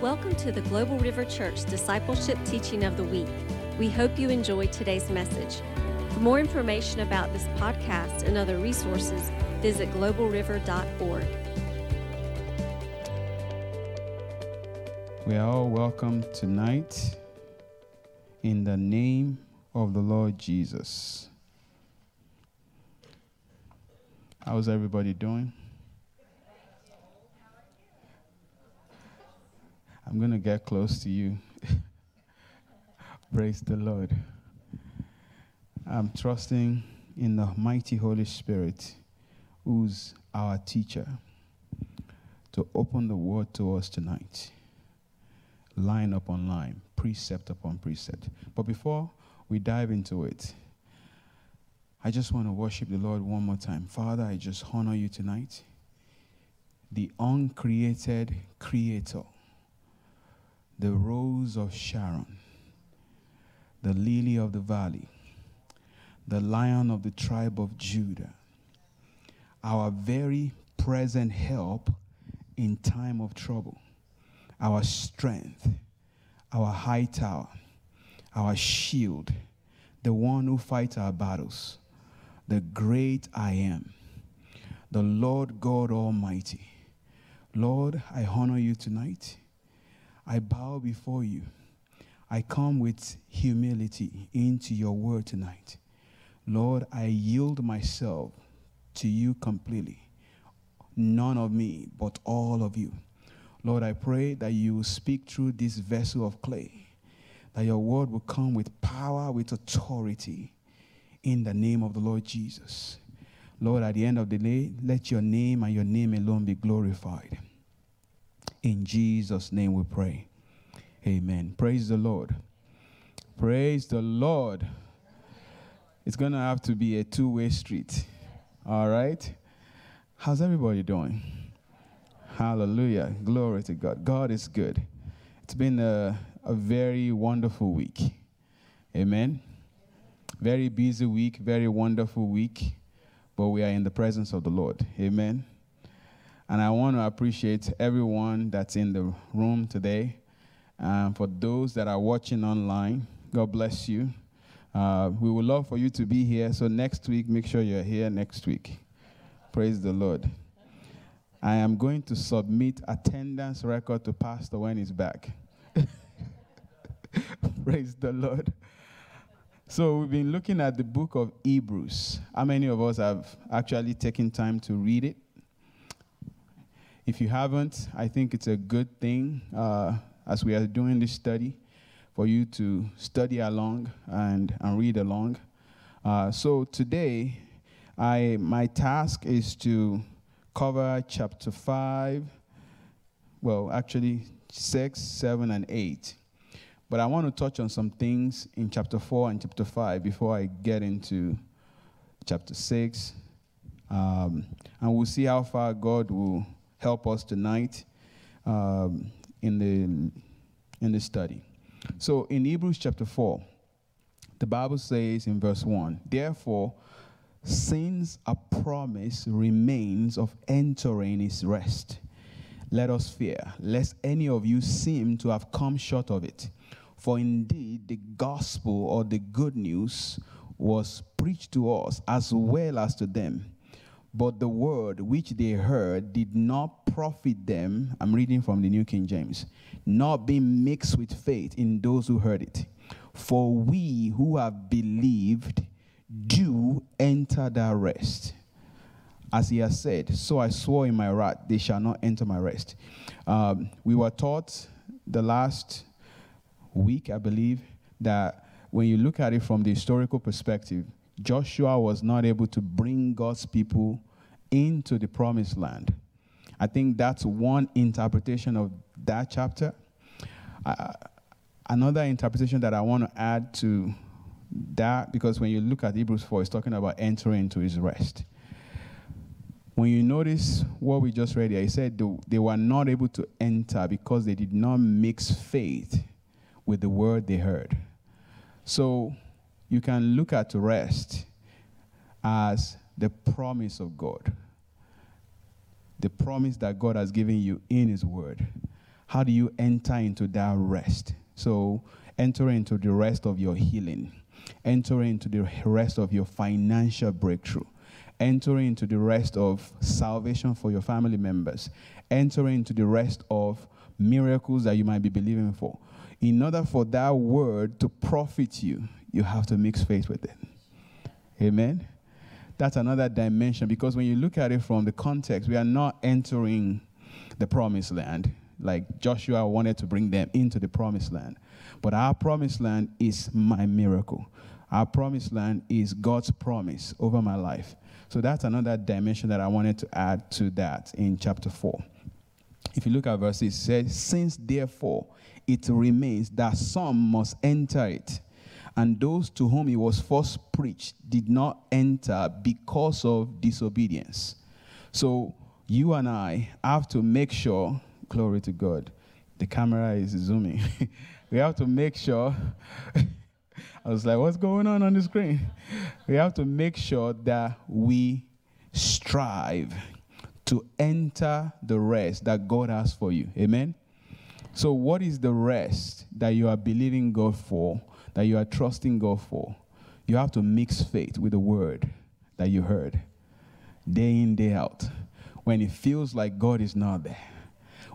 Welcome to the Global River Church Discipleship Teaching of the Week. We hope you enjoy today's message. For more information about this podcast and other resources, visit globalriver.org. We are all welcome tonight in the name of the Lord Jesus. How's everybody doing? I'm going to get close to you. Praise the Lord. I'm trusting in the mighty Holy Spirit, who's our teacher, to open the word to us tonight, line upon line, precept upon precept. But before we dive into it, I just want to worship the Lord one more time. Father, I just honor you tonight, the uncreated creator the rose of Sharon, the lily of the valley, the lion of the tribe of Judah, our very present help in time of trouble, our strength, our high tower, our shield, the one who fights our battles, the great I am, the Lord God Almighty. Lord, I honor you tonight. I bow before you. I come with humility into your word tonight. Lord, I yield myself to you completely. None of me, but all of you. Lord, I pray that you will speak through this vessel of clay, that your word will come with power, with authority, in the name of the Lord Jesus. Lord, at the end of the day, let your name and your name alone be glorified. In Jesus' name we pray. Amen. Praise the Lord. Praise the Lord. It's going to have to be a two way street. All right? How's everybody doing? Hallelujah. Glory to God. God is good. It's been a, a very wonderful week. Amen. Very busy week, very wonderful week, but we are in the presence of the Lord. Amen. And I want to appreciate everyone that's in the room today. Um, for those that are watching online, God bless you. Uh, we would love for you to be here. So next week, make sure you're here next week. Praise the Lord. I am going to submit attendance record to Pastor when he's back. Praise the Lord. So we've been looking at the book of Hebrews. How many of us have actually taken time to read it? If you haven't, I think it's a good thing uh, as we are doing this study for you to study along and, and read along. Uh, so today, I, my task is to cover chapter 5, well, actually 6, 7, and 8. But I want to touch on some things in chapter 4 and chapter 5 before I get into chapter 6. Um, and we'll see how far God will help us tonight um, in the in the study. So in Hebrews chapter 4, the Bible says in verse 1, therefore, since a promise remains of entering his rest, let us fear, lest any of you seem to have come short of it. For indeed, the gospel or the good news was preached to us as well as to them. But the word which they heard did not profit them. I'm reading from the New King James. Not being mixed with faith in those who heard it. For we who have believed do enter that rest. As he has said, so I swore in my wrath, they shall not enter my rest. Um, we were taught the last week, I believe, that when you look at it from the historical perspective, Joshua was not able to bring God's people into the promised land. I think that's one interpretation of that chapter. Uh, another interpretation that I want to add to that, because when you look at Hebrews 4, it's talking about entering into his rest. When you notice what we just read here, he said they were not able to enter because they did not mix faith with the word they heard. So you can look at rest as the promise of God, the promise that God has given you in His Word. how do you enter into that rest? So, enter into the rest of your healing, enter into the rest of your financial breakthrough, enter into the rest of salvation for your family members, enter into the rest of miracles that you might be believing for. In order for that word to profit you, you have to mix faith with it. Amen. That's another dimension because when you look at it from the context, we are not entering the promised land like Joshua wanted to bring them into the promised land. But our promised land is my miracle. Our promised land is God's promise over my life. So that's another dimension that I wanted to add to that in chapter 4. If you look at verse 6, it says, Since therefore it remains that some must enter it and those to whom it was first preached did not enter because of disobedience. So you and I have to make sure, glory to God, the camera is zooming. we have to make sure. I was like, what's going on on the screen? We have to make sure that we strive to enter the rest that God has for you. Amen? So, what is the rest that you are believing God for that you are trusting God for, you have to mix faith with the word that you heard day in, day out. When it feels like God is not there,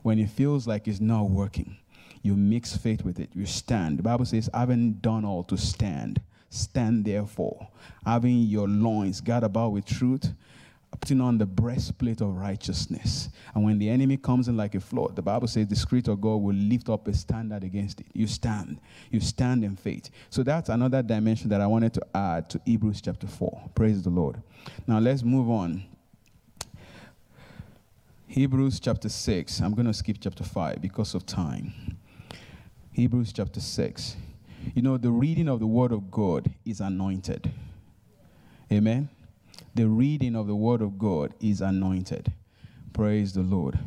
when it feels like it's not working, you mix faith with it. You stand. The Bible says, having done all to stand, stand therefore, having your loins girt about with truth putting on the breastplate of righteousness. And when the enemy comes in like a flood, the Bible says the Spirit of God will lift up a standard against it. You stand. You stand in faith. So that's another dimension that I wanted to add to Hebrews chapter 4. Praise the Lord. Now let's move on. Hebrews chapter 6. I'm going to skip chapter 5 because of time. Hebrews chapter 6. You know, the reading of the Word of God is anointed. Amen the reading of the word of God is anointed. Praise the Lord.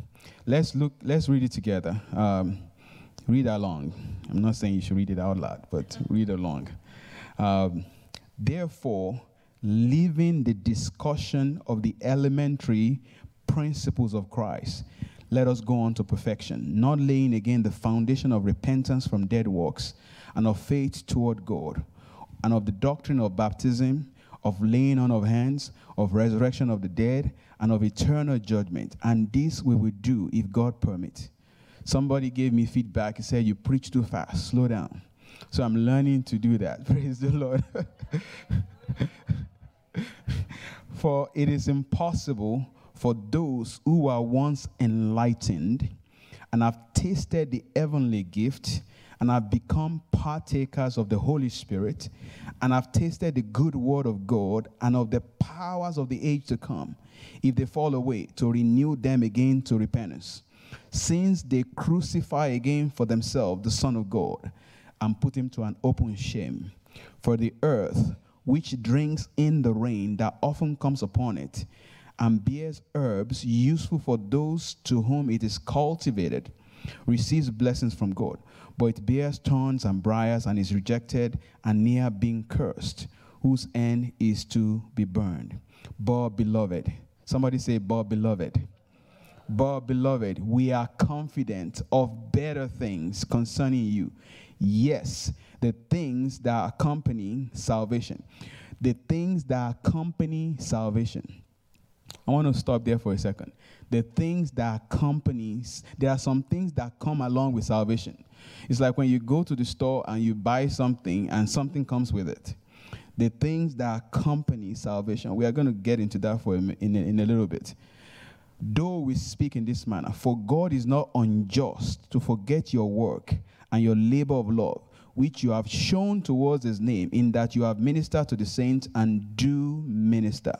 Let's look, let's read it together. Um, read along. I'm not saying you should read it out loud, but read along. Um, Therefore, leaving the discussion of the elementary principles of Christ, let us go on to perfection, not laying again the foundation of repentance from dead works and of faith toward God, and of the doctrine of baptism of laying on of hands, of resurrection of the dead, and of eternal judgment. And this we will do if God permits. Somebody gave me feedback. He said, You preach too fast. Slow down. So I'm learning to do that. Praise the Lord. for it is impossible for those who were once enlightened and have tasted the heavenly gift and have become partakers of the Holy Spirit and have tasted the good word of God and of the powers of the age to come, if they fall away, to renew them again to repentance, since they crucify again for themselves the Son of God and put him to an open shame. For the earth, which drinks in the rain that often comes upon it, and bears herbs useful for those to whom it is cultivated, receives blessings from God but it bears thorns and briars and is rejected and near being cursed, whose end is to be burned. But beloved, somebody say, but beloved. But beloved, we are confident of better things concerning you. Yes, the things that accompany salvation. The things that accompany salvation. I want to stop there for a second. The things that accompanies, there are some things that come along with salvation. It's like when you go to the store and you buy something and something comes with it. The things that accompany salvation. We are going to get into that for in, a, in a little bit. Though we speak in this manner, for God is not unjust to forget your work and your labor of love, which you have shown towards his name, in that you have ministered to the saints and do minister.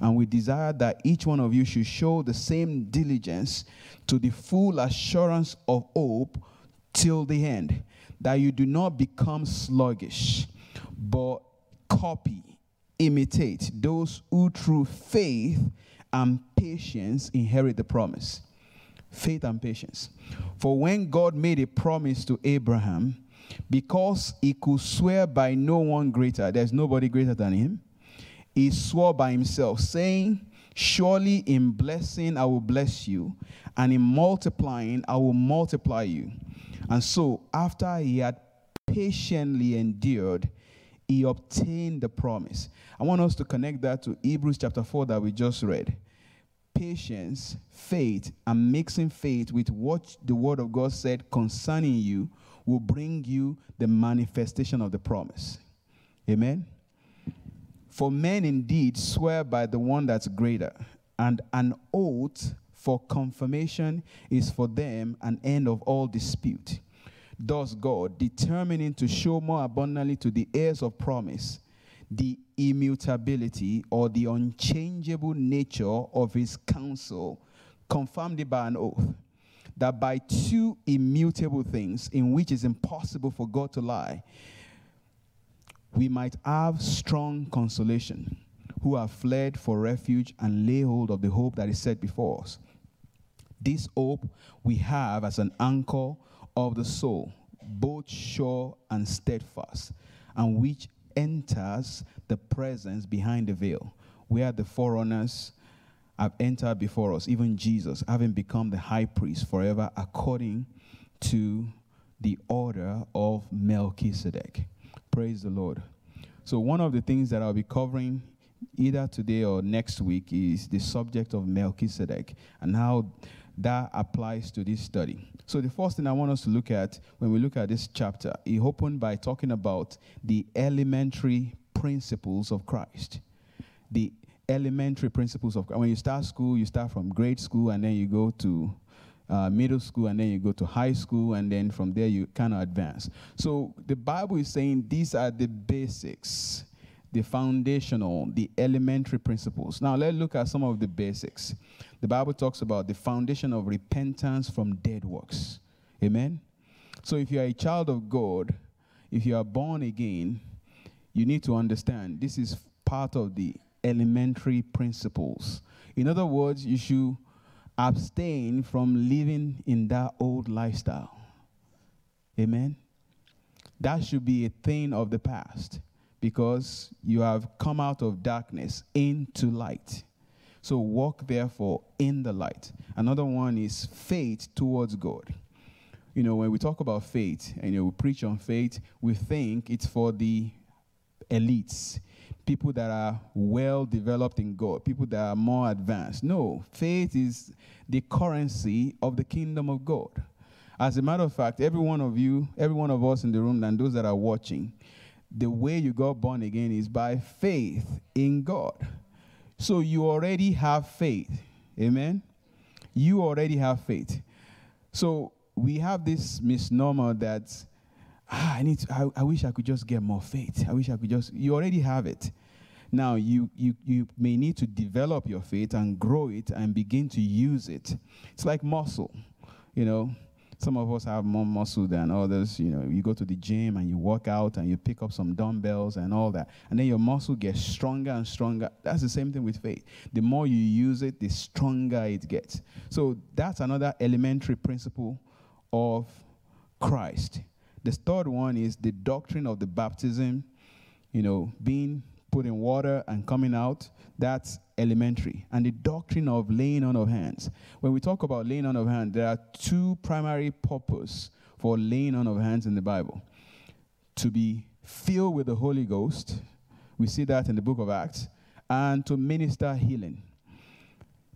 And we desire that each one of you should show the same diligence to the full assurance of hope till the end, that you do not become sluggish, but copy, imitate those who through faith and patience inherit the promise. Faith and patience. For when God made a promise to Abraham, because he could swear by no one greater, there's nobody greater than him, he swore by himself, saying, Surely in blessing I will bless you, and in multiplying I will multiply you. And so, after he had patiently endured, he obtained the promise. I want us to connect that to Hebrews chapter 4 that we just read. Patience, faith, and mixing faith with what the word of God said concerning you will bring you the manifestation of the promise. Amen. For men indeed swear by the one that's greater, and an oath for confirmation is for them an end of all dispute. Thus, God, determining to show more abundantly to the heirs of promise the immutability or the unchangeable nature of his counsel, confirmed it by an oath, that by two immutable things in which it's impossible for God to lie, we might have strong consolation who have fled for refuge and lay hold of the hope that is set before us. This hope we have as an anchor of the soul, both sure and steadfast, and which enters the presence behind the veil, where the forerunners have entered before us, even Jesus, having become the high priest forever according to the order of Melchizedek. Praise the Lord. So, one of the things that I'll be covering either today or next week is the subject of Melchizedek and how that applies to this study. So, the first thing I want us to look at when we look at this chapter, he opened by talking about the elementary principles of Christ. The elementary principles of Christ. When you start school, you start from grade school and then you go to uh, middle school and then you go to high school and then from there you kind of advance. So the Bible is saying these are the basics, the foundational, the elementary principles. Now let's look at some of the basics. The Bible talks about the foundation of repentance from dead works. Amen. So if you are a child of God, if you are born again, you need to understand this is part of the elementary principles. In other words, you should abstain from living in that old lifestyle. Amen. That should be a thing of the past because you have come out of darkness into light. So walk therefore in the light. Another one is faith towards God. You know, when we talk about faith and you know, we preach on faith, we think it's for the elites people that are well developed in God, people that are more advanced. No, faith is the currency of the kingdom of God. As a matter of fact, every one of you, every one of us in the room, and those that are watching, the way you got born again is by faith in God. So you already have faith. Amen? You already have faith. So we have this misnomer that ah, I need to, I, I wish I could just get more faith. I wish I could just, you already have it. Now, you, you, you may need to develop your faith and grow it and begin to use it. It's like muscle, you know. Some of us have more muscle than others. You know, you go to the gym and you work out and you pick up some dumbbells and all that. And then your muscle gets stronger and stronger. That's the same thing with faith. The more you use it, the stronger it gets. So that's another elementary principle of Christ. The third one is the doctrine of the baptism, you know, being put in water and coming out, that's elementary. And the doctrine of laying on of hands. When we talk about laying on of hands, there are two primary purposes for laying on of hands in the Bible. To be filled with the Holy Ghost, we see that in the book of Acts, and to minister healing.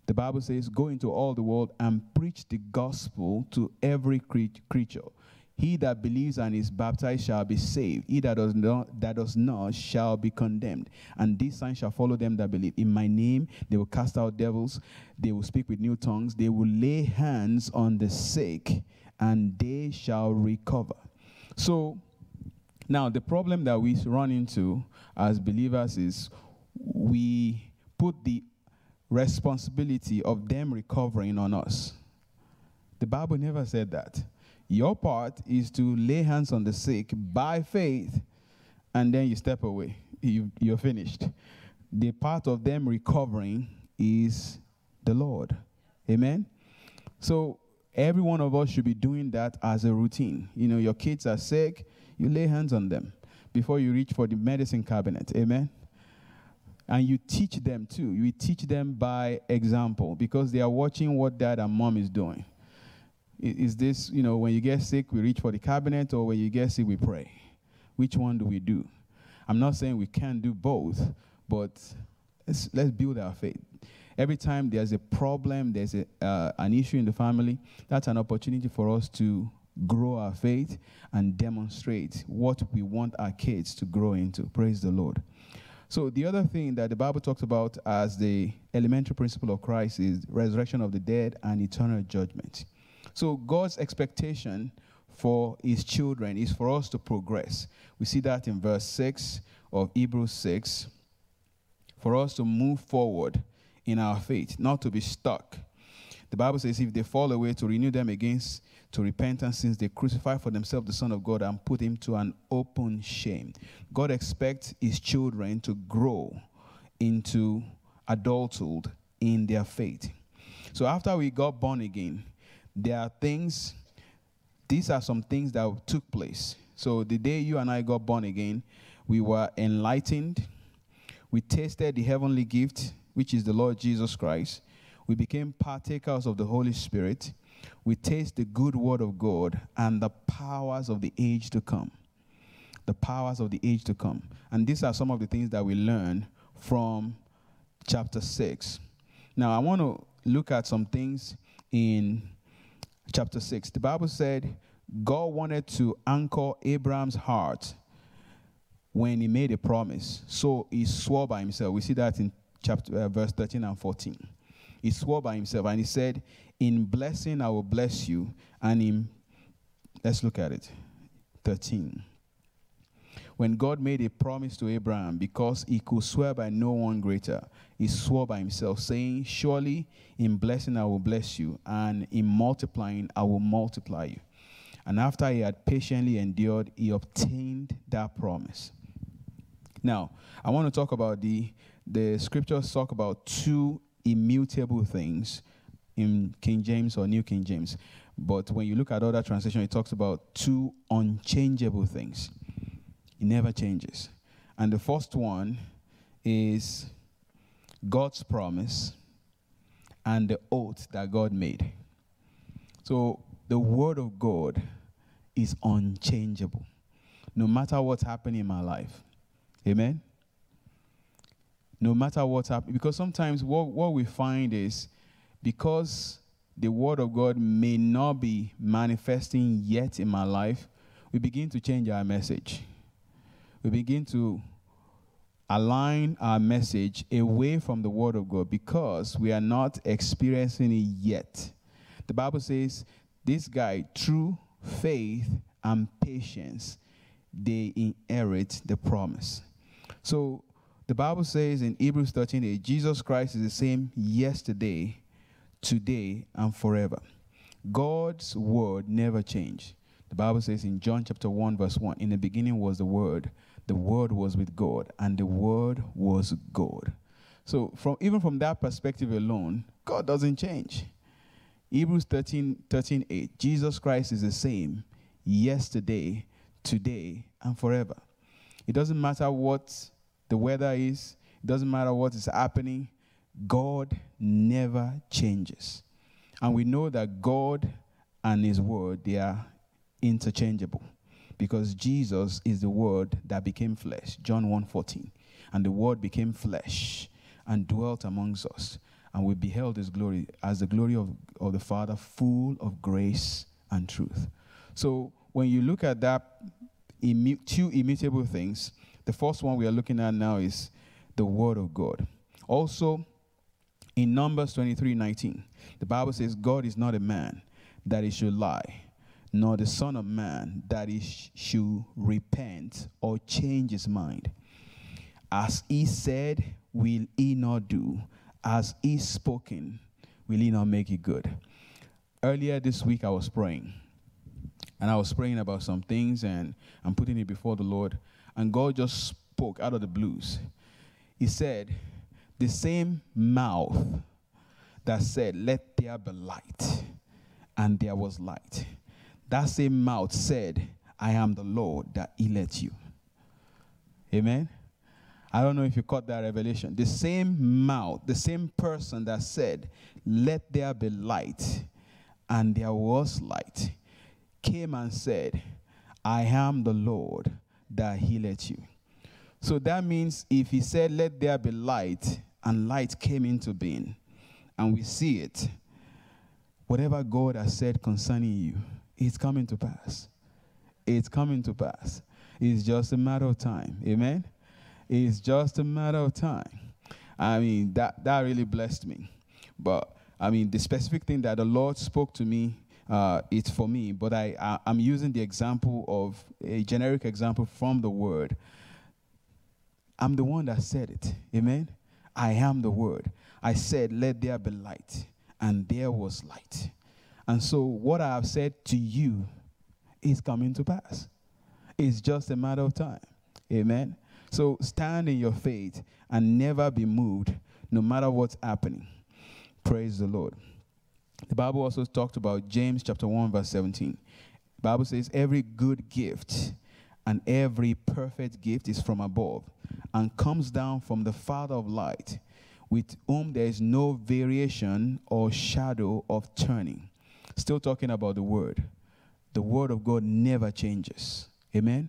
The Bible says, Go into all the world and preach the gospel to every creature. He that believes and is baptized shall be saved. He that does not, that does not shall be condemned. And this sign shall follow them that believe. In my name they will cast out devils. They will speak with new tongues. They will lay hands on the sick, and they shall recover. So now the problem that we run into as believers is we put the responsibility of them recovering on us. The Bible never said that. Your part is to lay hands on the sick by faith, and then you step away. You, you're finished. The part of them recovering is the Lord. Amen? So, every one of us should be doing that as a routine. You know, your kids are sick, you lay hands on them before you reach for the medicine cabinet. Amen? And you teach them too. You teach them by example because they are watching what dad and mom is doing. Is this, you know, when you get sick, we reach for the cabinet, or when you get sick, we pray? Which one do we do? I'm not saying we can't do both, but let's, let's build our faith. Every time there's a problem, there's a, uh, an issue in the family, that's an opportunity for us to grow our faith and demonstrate what we want our kids to grow into. Praise the Lord. So, the other thing that the Bible talks about as the elementary principle of Christ is resurrection of the dead and eternal judgment. So, God's expectation for his children is for us to progress. We see that in verse 6 of Hebrews 6 for us to move forward in our faith, not to be stuck. The Bible says, if they fall away, to renew them against to repentance, since they crucify for themselves the Son of God and put him to an open shame. God expects his children to grow into adulthood in their faith. So after we got born again, there are things, these are some things that took place. So the day you and I got born again, we were enlightened. We tasted the heavenly gift, which is the Lord Jesus Christ. We became partakers of the Holy Spirit we taste the good word of God and the powers of the age to come. The powers of the age to come. And these are some of the things that we learn from chapter 6. Now, I want to look at some things in chapter 6. The Bible said God wanted to anchor Abraham's heart when he made a promise. So he swore by himself. We see that in chapter uh, verse 13 and 14. He swore by himself and he said, in blessing, I will bless you. And in, let's look at it. 13. When God made a promise to Abraham, because he could swear by no one greater, he swore by himself, saying, Surely in blessing I will bless you, and in multiplying I will multiply you. And after he had patiently endured, he obtained that promise. Now, I want to talk about the the scriptures talk about two immutable things in King James or New King James. But when you look at other translation, it talks about two unchangeable things. It never changes. And the first one is God's promise and the oath that God made. So the word of God is unchangeable. No matter what's happening in my life. Amen. No matter what's happening. Because sometimes what, what we find is because the word of God may not be manifesting yet in my life, we begin to change our message. We begin to align our message away from the word of God because we are not experiencing it yet. The Bible says this guy, through faith and patience, they inherit the promise. So the Bible says in Hebrews 13 8, Jesus Christ is the same yesterday, today, and forever. God's word never changed. The Bible says in John chapter 1, verse 1 In the beginning was the Word, the Word was with God, and the Word was God. So, from, even from that perspective alone, God doesn't change. Hebrews 13, 13 8 Jesus Christ is the same yesterday, today, and forever. It doesn't matter what the weather is, it doesn't matter what is happening, God never changes. And we know that God and his word they are interchangeable because Jesus is the word that became flesh. John 1:14. And the word became flesh and dwelt amongst us. And we beheld his glory as the glory of, of the Father, full of grace and truth. So when you look at that two immutable things, the first one we are looking at now is the word of God. Also, in Numbers 23 19, the Bible says, God is not a man that he should lie, nor the Son of Man that he sh- should repent or change his mind. As he said, will he not do? As he spoken, will he not make it good? Earlier this week, I was praying. And I was praying about some things and I'm putting it before the Lord. And God just spoke out of the blues. He said, the same mouth that said, Let there be light, and there was light. That same mouth said, I am the Lord that healeth you. Amen. I don't know if you caught that revelation. The same mouth, the same person that said, Let there be light, and there was light, came and said, I am the Lord that healeth you. So that means if he said, Let there be light, and light came into being, and we see it, whatever God has said concerning you, it's coming to pass. It's coming to pass. It's just a matter of time. Amen. It's just a matter of time. I mean, that, that really blessed me. But I mean, the specific thing that the Lord spoke to me, uh, it's for me, but I, I, I'm using the example of a generic example from the Word. I'm the one that said it. Amen. I am the Word. I said, Let there be light, and there was light. And so, what I have said to you is coming to pass. It's just a matter of time. Amen. So stand in your faith and never be moved no matter what's happening. Praise the Lord. The Bible also talked about James chapter 1 verse 17. The Bible says every good gift and every perfect gift is from above and comes down from the Father of light, with whom there is no variation or shadow of turning. Still talking about the word. The word of God never changes. Amen.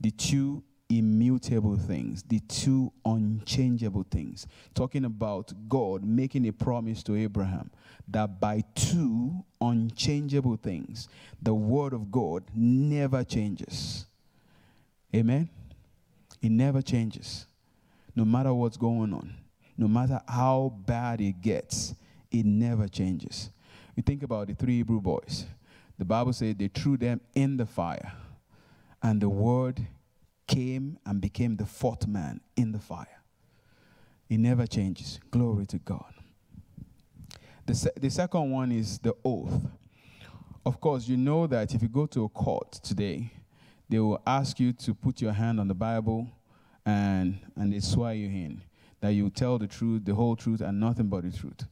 The two immutable things, the two unchangeable things. Talking about God making a promise to Abraham that by two unchangeable things, the word of God never changes. Amen? It never changes. No matter what's going on, no matter how bad it gets, it never changes. You think about the three Hebrew boys. The Bible said they threw them in the fire, and the word came and became the fourth man in the fire. It never changes. Glory to God. The, se- the second one is the oath. Of course, you know that if you go to a court today, they will ask you to put your hand on the Bible and, and they swear you in that you tell the truth, the whole truth, and nothing but the truth.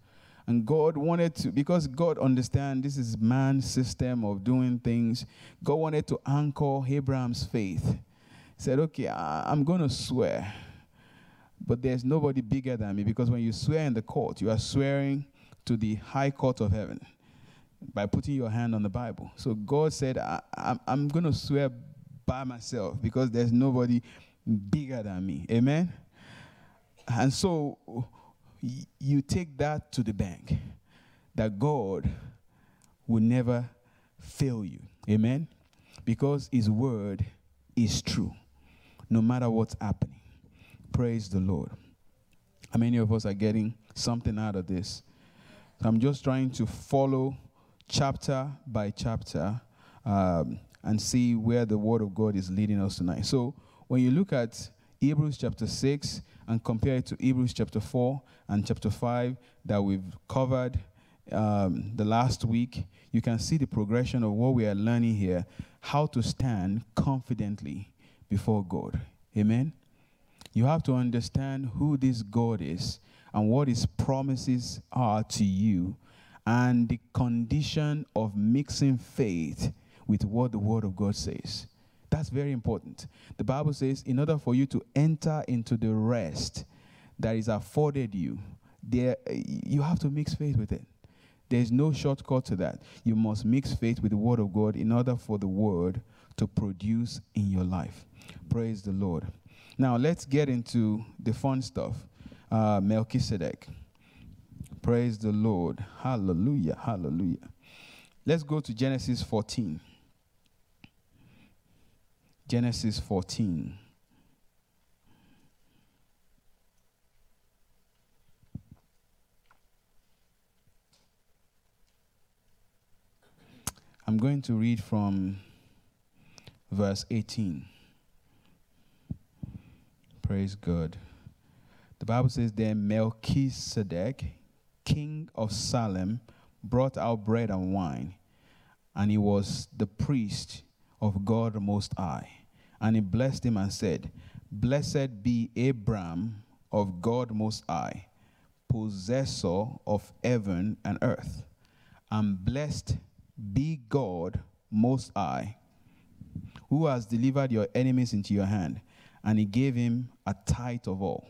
And God wanted to, because God understands this is man's system of doing things, God wanted to anchor Abraham's faith He said, Okay, I'm going to swear, but there's nobody bigger than me because when you swear in the court, you are swearing to the high court of heaven by putting your hand on the Bible. So God said, I, am going to swear by myself because there's nobody bigger than me. Amen? And so you take that to the bank that God will never fail you. Amen? Because His word is true no matter what's happening. Praise the Lord. How many of us are getting something out of this? I'm just trying to follow chapter by chapter um, and see where the Word of God is leading us tonight. So when you look at Hebrews chapter 6 and compare it to Hebrews chapter 4 and chapter 5 that we've covered um, the last week, you can see the progression of what we are learning here how to stand confidently before God. Amen. You have to understand who this God is and what his promises are to you and the condition of mixing faith with what the word of God says. That's very important. The Bible says, in order for you to enter into the rest that is afforded you, there you have to mix faith with it. There's no shortcut to that. You must mix faith with the word of God in order for the word to produce in your life. Praise the Lord. Now, let's get into the fun stuff. Uh, Melchizedek. Praise the Lord. Hallelujah. Hallelujah. Let's go to Genesis 14. Genesis 14. I'm going to read from verse 18. Praise God. The Bible says, Then Melchizedek, king of Salem, brought out bread and wine, and he was the priest of God Most High. And he blessed him and said, Blessed be Abram of God Most High, possessor of heaven and earth, and blessed be God Most High, who has delivered your enemies into your hand and he gave him a tithe of all.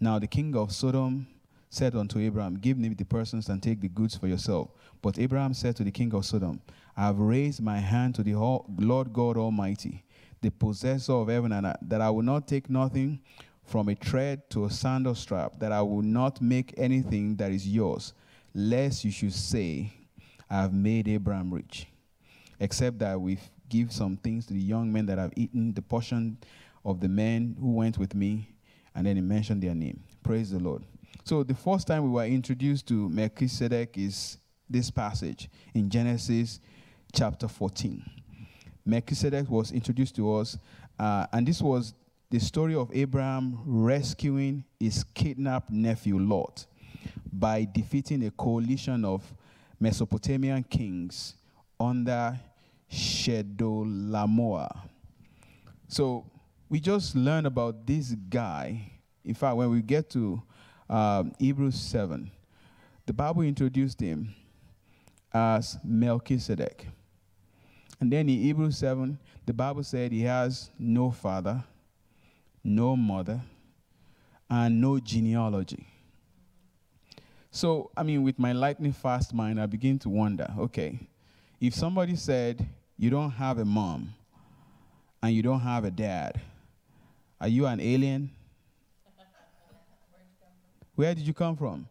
Now the king of Sodom said unto Abraham, Give me the persons and take the goods for yourself. But Abraham said to the king of Sodom, I have raised my hand to the Lord God Almighty, the possessor of heaven and earth, that I will not take nothing from a thread to a sandal strap, that I will not make anything that is yours, lest you should say, I have made Abraham rich, except that we give some things to the young men that have eaten the portion of the men who went with me. And then he mentioned their name. Praise the Lord. So the first time we were introduced to Melchizedek is this passage in Genesis chapter 14. Melchizedek was introduced to us, uh, and this was the story of Abraham rescuing his kidnapped nephew Lot by defeating a coalition of Mesopotamian kings under Chedorlaomer. So we just learned about this guy. In fact, when we get to um, Hebrews 7, the Bible introduced him as Melchizedek. And then in Hebrews 7, the Bible said he has no father, no mother, and no genealogy. So, I mean, with my lightning fast mind, I begin to wonder okay, if somebody said, You don't have a mom and you don't have a dad, are you an alien? Where did you come from?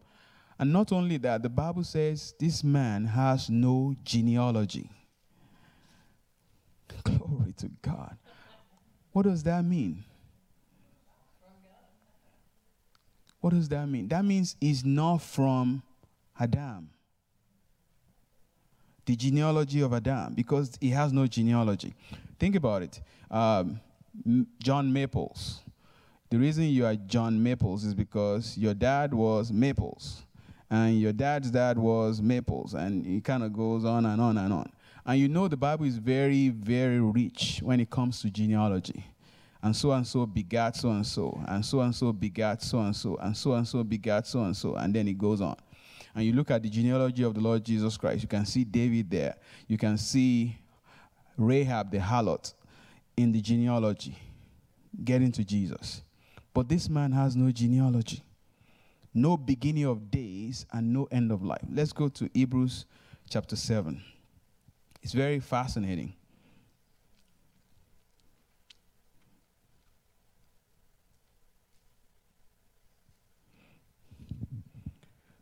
And not only that, the Bible says this man has no genealogy. Glory to God. What does that mean? What does that mean? That means he's not from Adam. The genealogy of Adam, because he has no genealogy. Think about it. Um, John Maples. The reason you are John Maples is because your dad was Maples, and your dad's dad was Maples, and it kind of goes on and on and on. And you know the Bible is very, very rich when it comes to genealogy. And so and so begat so and so, and so and so begat so and so, and so and so begat so and so, and then it goes on. And you look at the genealogy of the Lord Jesus Christ, you can see David there. You can see Rahab the harlot in the genealogy, getting to Jesus. But this man has no genealogy, no beginning of days, and no end of life. Let's go to Hebrews chapter 7. It's very fascinating.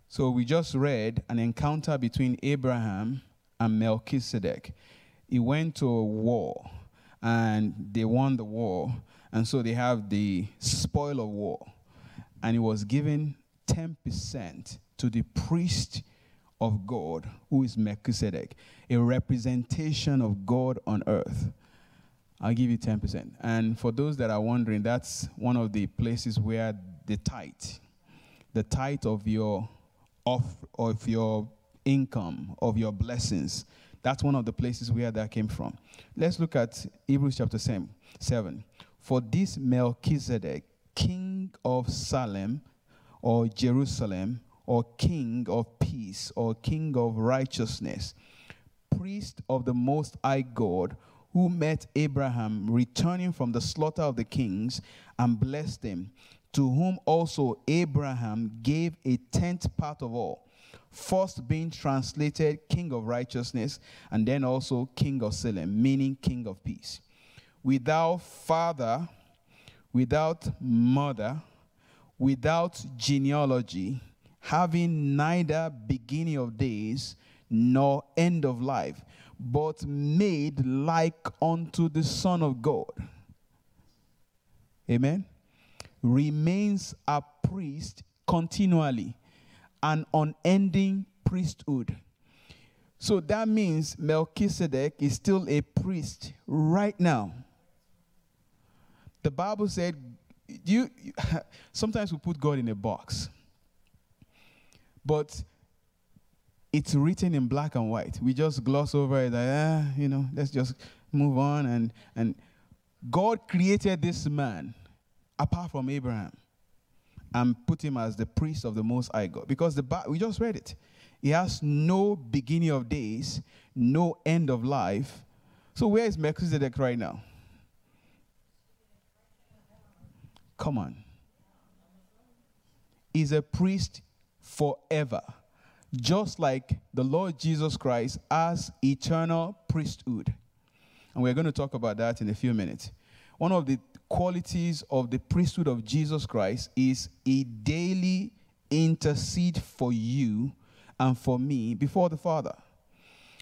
So we just read an encounter between Abraham and Melchizedek. He went to a war and they won the war. And so they have the spoil of war. And he was given 10% to the priest of God, who is Melchizedek, a representation of God on earth. I'll give you 10%. And for those that are wondering, that's one of the places where the tithe, the tithe of your of, of your income, of your blessings, that's one of the places where that came from. Let's look at Hebrews chapter 7. For this Melchizedek, king of Salem or Jerusalem, or king of peace, or king of righteousness, priest of the Most High God, who met Abraham returning from the slaughter of the kings and blessed him, to whom also Abraham gave a tenth part of all first being translated King of Righteousness, and then also King of Salem, meaning King of Peace. Without father, without mother, without genealogy, having neither beginning of days nor end of life, but made like unto the Son of God. Amen. Remains a priest continually an unending priesthood. So that means Melchizedek is still a priest right now. The Bible said, you, sometimes we put God in a box, but it's written in black and white. We just gloss over it, like, ah, you know, let's just move on. And, and God created this man apart from Abraham and put him as the priest of the Most High God. Because the we just read it. He has no beginning of days, no end of life. So where is Melchizedek right now? Come on. He's a priest forever, just like the Lord Jesus Christ as eternal priesthood. And we're going to talk about that in a few minutes. One of the qualities of the priesthood of Jesus Christ is he daily intercede for you and for me before the Father.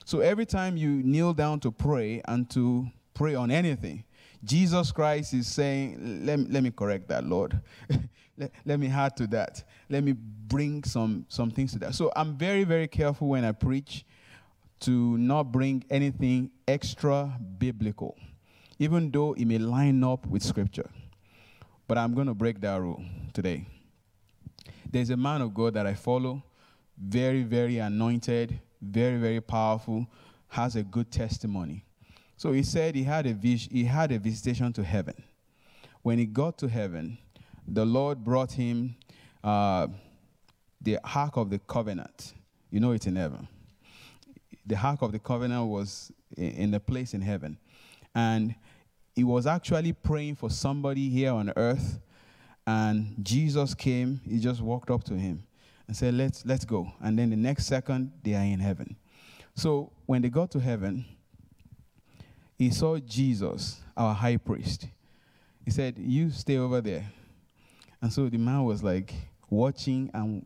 So every time you kneel down to pray and to pray on anything, Jesus Christ is saying, let, let me correct that, Lord. let, let me add to that. Let me bring some, some things to that. So I'm very, very careful when I preach to not bring anything extra biblical, even though it may line up with Scripture. But I'm going to break that rule today. There's a man of God that I follow, very, very anointed, very, very powerful, has a good testimony. So he said he had a vis- he had a visitation to heaven. When he got to heaven, the Lord brought him uh, the Ark of the Covenant. You know it's in heaven. The Ark of the Covenant was in the place in heaven. And he was actually praying for somebody here on earth. And Jesus came, he just walked up to him and said, Let's let's go. And then the next second, they are in heaven. So when they got to heaven, he saw Jesus, our high priest. He said, You stay over there. And so the man was like watching and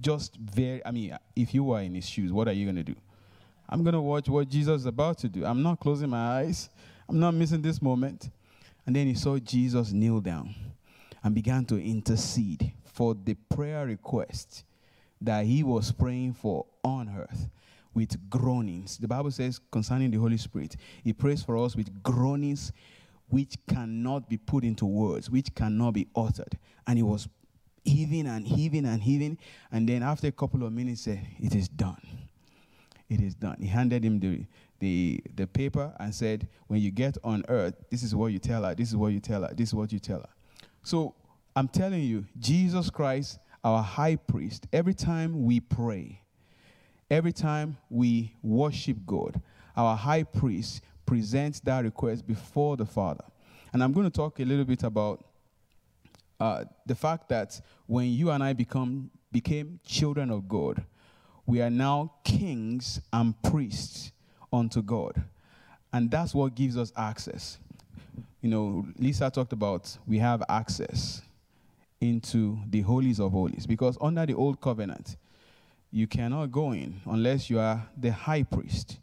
just very, I mean, if you were in his shoes, what are you going to do? I'm going to watch what Jesus is about to do. I'm not closing my eyes, I'm not missing this moment. And then he saw Jesus kneel down and began to intercede for the prayer request that he was praying for on earth with groanings. The Bible says concerning the Holy Spirit, He prays for us with groanings which cannot be put into words, which cannot be uttered. And He was heaving and heaving and heaving. And then after a couple of minutes, said, It is done. It is done. He handed him the, the, the paper and said, When you get on earth, this is what you tell her, this is what you tell her, this is what you tell her. So I'm telling you, Jesus Christ, our high priest, every time we pray, Every time we worship God, our high priest presents that request before the Father. And I'm going to talk a little bit about uh, the fact that when you and I become became children of God, we are now kings and priests unto God. And that's what gives us access. You know, Lisa talked about we have access into the holies of holies because under the old covenant, you cannot go in unless you are the high priest,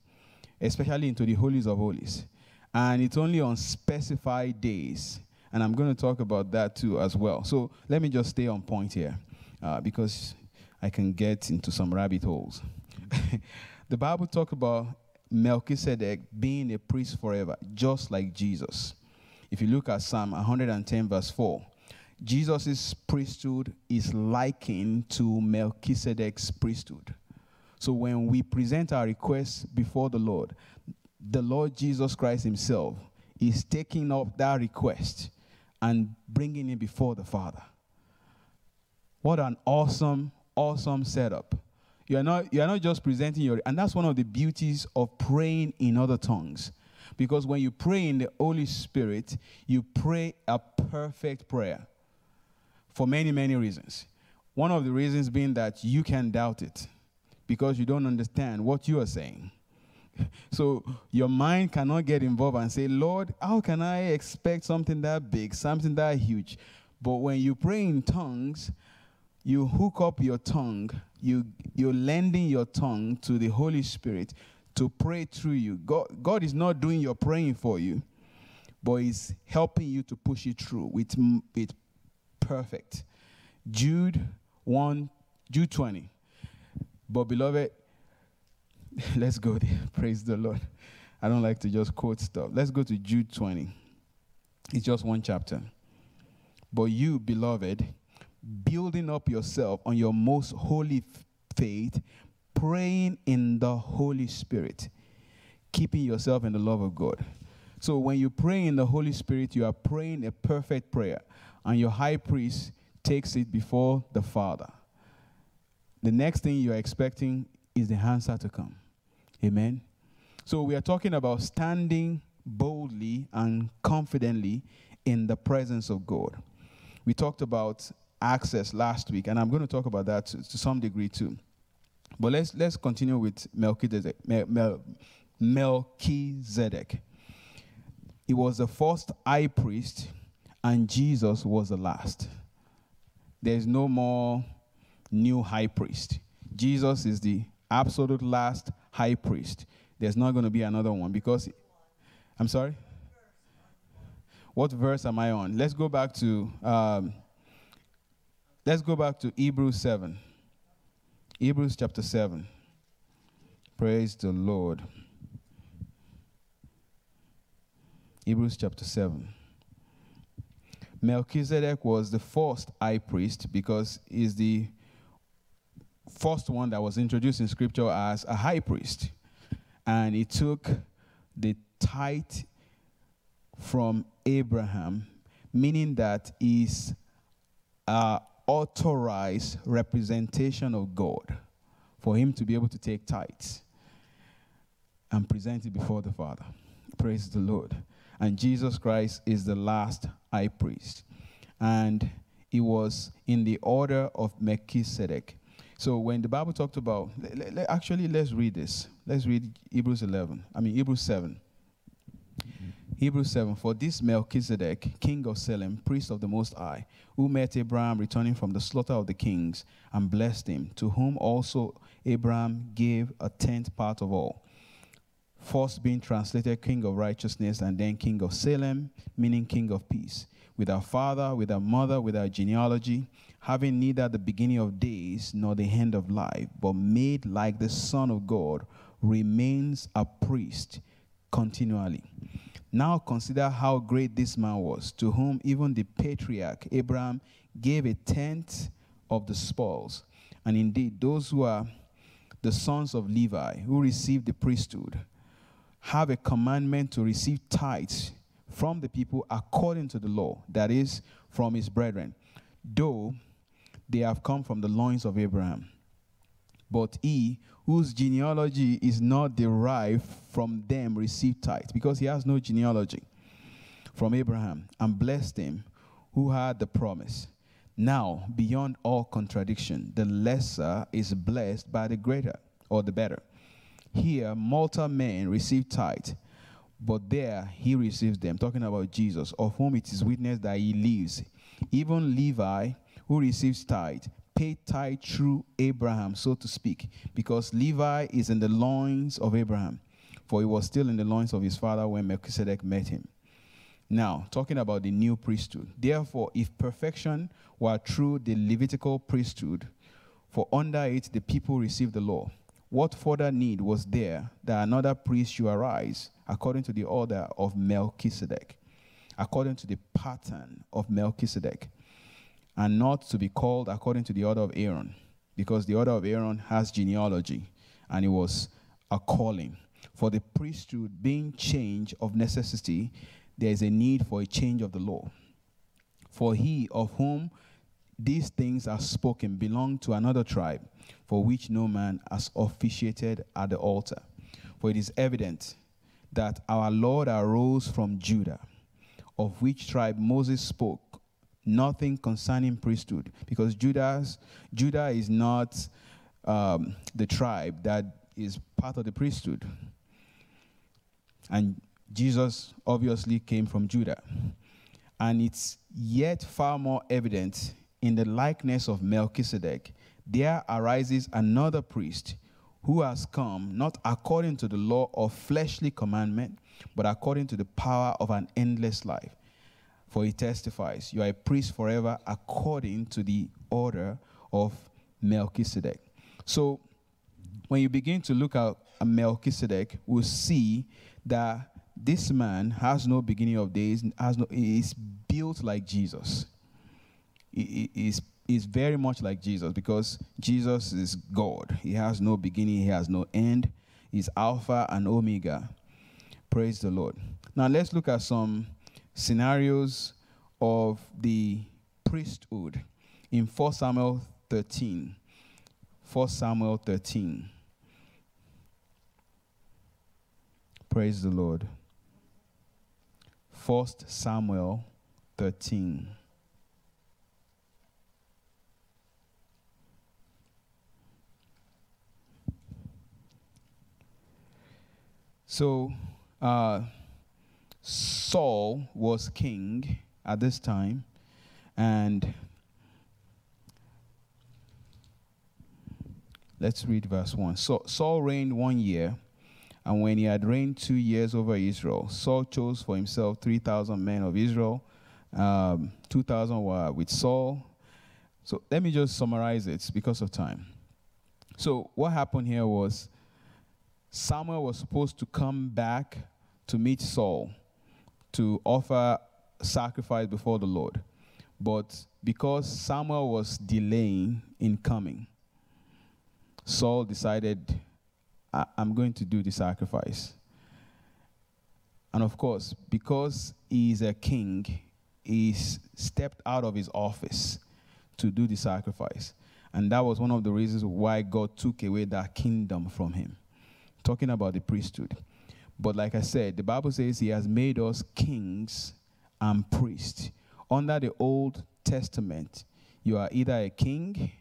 especially into the holies of holies. And it's only on specified days. And I'm going to talk about that too as well. So let me just stay on point here uh, because I can get into some rabbit holes. the Bible talks about Melchizedek being a priest forever, just like Jesus. If you look at Psalm 110, verse 4, Jesus' priesthood is likened to Melchizedek's priesthood. So when we present our requests before the Lord, the Lord Jesus Christ Himself is taking up that request and bringing it before the Father. What an awesome, awesome setup. You are not, you are not just presenting your, and that's one of the beauties of praying in other tongues. Because when you pray in the Holy Spirit, you pray a perfect prayer for many, many reasons. One of the reasons being that you can doubt it because you don't understand what you are saying. So your mind cannot get involved and say, Lord, how can I expect something that big, something that huge? But when you pray in tongues, you hook up your tongue, you, you're lending your tongue to the Holy Spirit to pray through you. God, God is not doing your praying for you, but He's helping you to push it through with, with perfect. Jude 1, Jude 20. But beloved, let's go there. Praise the Lord. I don't like to just quote stuff. Let's go to Jude 20. It's just one chapter. But you, beloved, building up yourself on your most holy faith, praying in the Holy Spirit, keeping yourself in the love of God. So when you pray in the Holy Spirit, you are praying a perfect prayer and your high priest takes it before the Father. The next thing you're expecting is the answer to come. Amen. So we are talking about standing boldly and confidently in the presence of God. We talked about access last week, and I'm going to talk about that to, to some degree too. But let's let's continue with Melchizedek. Mel, Mel, Melchizedek. He was the first high priest, and Jesus was the last. There's no more new high priest. Jesus is the absolute last high priest. There's not going to be another one because, I'm sorry? What verse am I on? Let's go back to um, let's go back to Hebrews 7. Hebrews chapter 7. Praise the Lord. Hebrews chapter 7. Melchizedek was the first high priest because he's the first one that was introduced in scripture as a high priest. And he took the tithe from Abraham, meaning that is an authorized representation of God for him to be able to take tithes and present it before the Father. Praise the Lord. And Jesus Christ is the last high priest. And he was in the order of Melchizedek. So when the Bible talked about, actually, let's read this. Let's read Hebrews 11. I mean, Hebrews 7. Hebrews 7 For this Melchizedek, king of Salem, priest of the Most High, who met Abraham returning from the slaughter of the kings and blessed him, to whom also Abraham gave a tenth part of all. First being translated king of righteousness, and then king of Salem, meaning king of peace. With our father, with our mother, with our genealogy, having neither the beginning of days nor the end of life, but made like the Son of God, remains a priest continually. Now consider how great this man was, to whom even the patriarch Abraham gave a tenth of the spoils. And indeed, those who are the sons of Levi, who received the priesthood, have a commandment to receive tithes from the people according to the law, that is, from his brethren, though they have come from the loins of Abraham. But he whose genealogy is not derived from them received tithe, because he has no genealogy from Abraham, and blessed him who had the promise. Now, beyond all contradiction, the lesser is blessed by the greater or the better. Here, mortal men receive tithe, but there he receives them. Talking about Jesus, of whom it is witnessed that he lives. Even Levi, who receives tithe, paid tithe through Abraham, so to speak, because Levi is in the loins of Abraham, for he was still in the loins of his father when Melchizedek met him. Now, talking about the new priesthood. Therefore, if perfection were through the Levitical priesthood, for under it the people received the law, what further need was there that another priest should arise according to the order of Melchizedek, according to the pattern of Melchizedek, and not to be called according to the order of Aaron, because the order of Aaron has genealogy, and it was a calling. For the priesthood being change of necessity, there is a need for a change of the law. For he of whom these things are spoken belonged to another tribe, for which no man has officiated at the altar. For it is evident that our Lord arose from Judah, of which tribe Moses spoke nothing concerning priesthood, because Judah's, Judah is not um, the tribe that is part of the priesthood. And Jesus obviously came from Judah. And it's yet far more evident in the likeness of Melchizedek, there arises another priest who has come not according to the law of fleshly commandment, but according to the power of an endless life. For he testifies, You are a priest forever according to the order of Melchizedek. So, when you begin to look at Melchizedek, we'll see that this man has no beginning of days, has no, is built like Jesus He is is very much like Jesus because Jesus is God. He has no beginning, he has no end. He's Alpha and Omega. Praise the Lord. Now let's look at some scenarios of the priesthood in 4 Samuel 13. 4 Samuel 13. Praise the Lord. 1 Samuel 13. So, uh, Saul was king at this time, and let's read verse 1. So, Saul reigned one year, and when he had reigned two years over Israel, Saul chose for himself 3,000 men of Israel. Um, 2,000 were with Saul. So, let me just summarize it because of time. So, what happened here was Samuel was supposed to come back to meet Saul to offer sacrifice before the Lord. But because Samuel was delaying in coming, Saul decided, I- am going to do the sacrifice. And of course, because he is a king, he stepped out of his office to do the sacrifice. And that was one of the reasons why God took away that kingdom from him. Talking about the priesthood. But like I said, the Bible says he has made us kings and priests. Under the Old Testament, you are either a king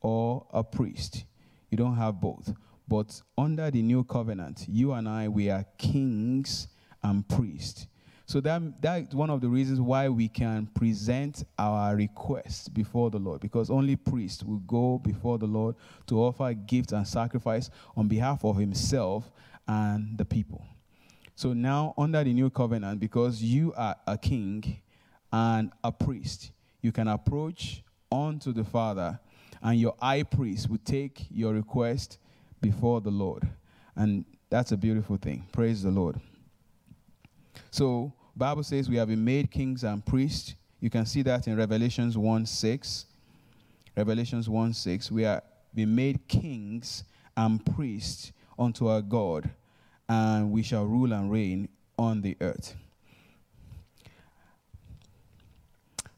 or a priest. You don't have both. But under the new covenant, you and I, we are kings and priests. So that, that's one of the reasons why we can present our requests before the Lord, because only priests will go before the Lord to offer gifts and sacrifice on behalf of himself and the people. So now, under the new covenant, because you are a king and a priest, you can approach unto the Father, and your high priest will take your request before the Lord. And that's a beautiful thing. Praise the Lord. So, Bible says we have been made kings and priests. You can see that in Revelations 1 6. Revelations 1 6. We are been made kings and priests unto our God and we shall rule and reign on the earth.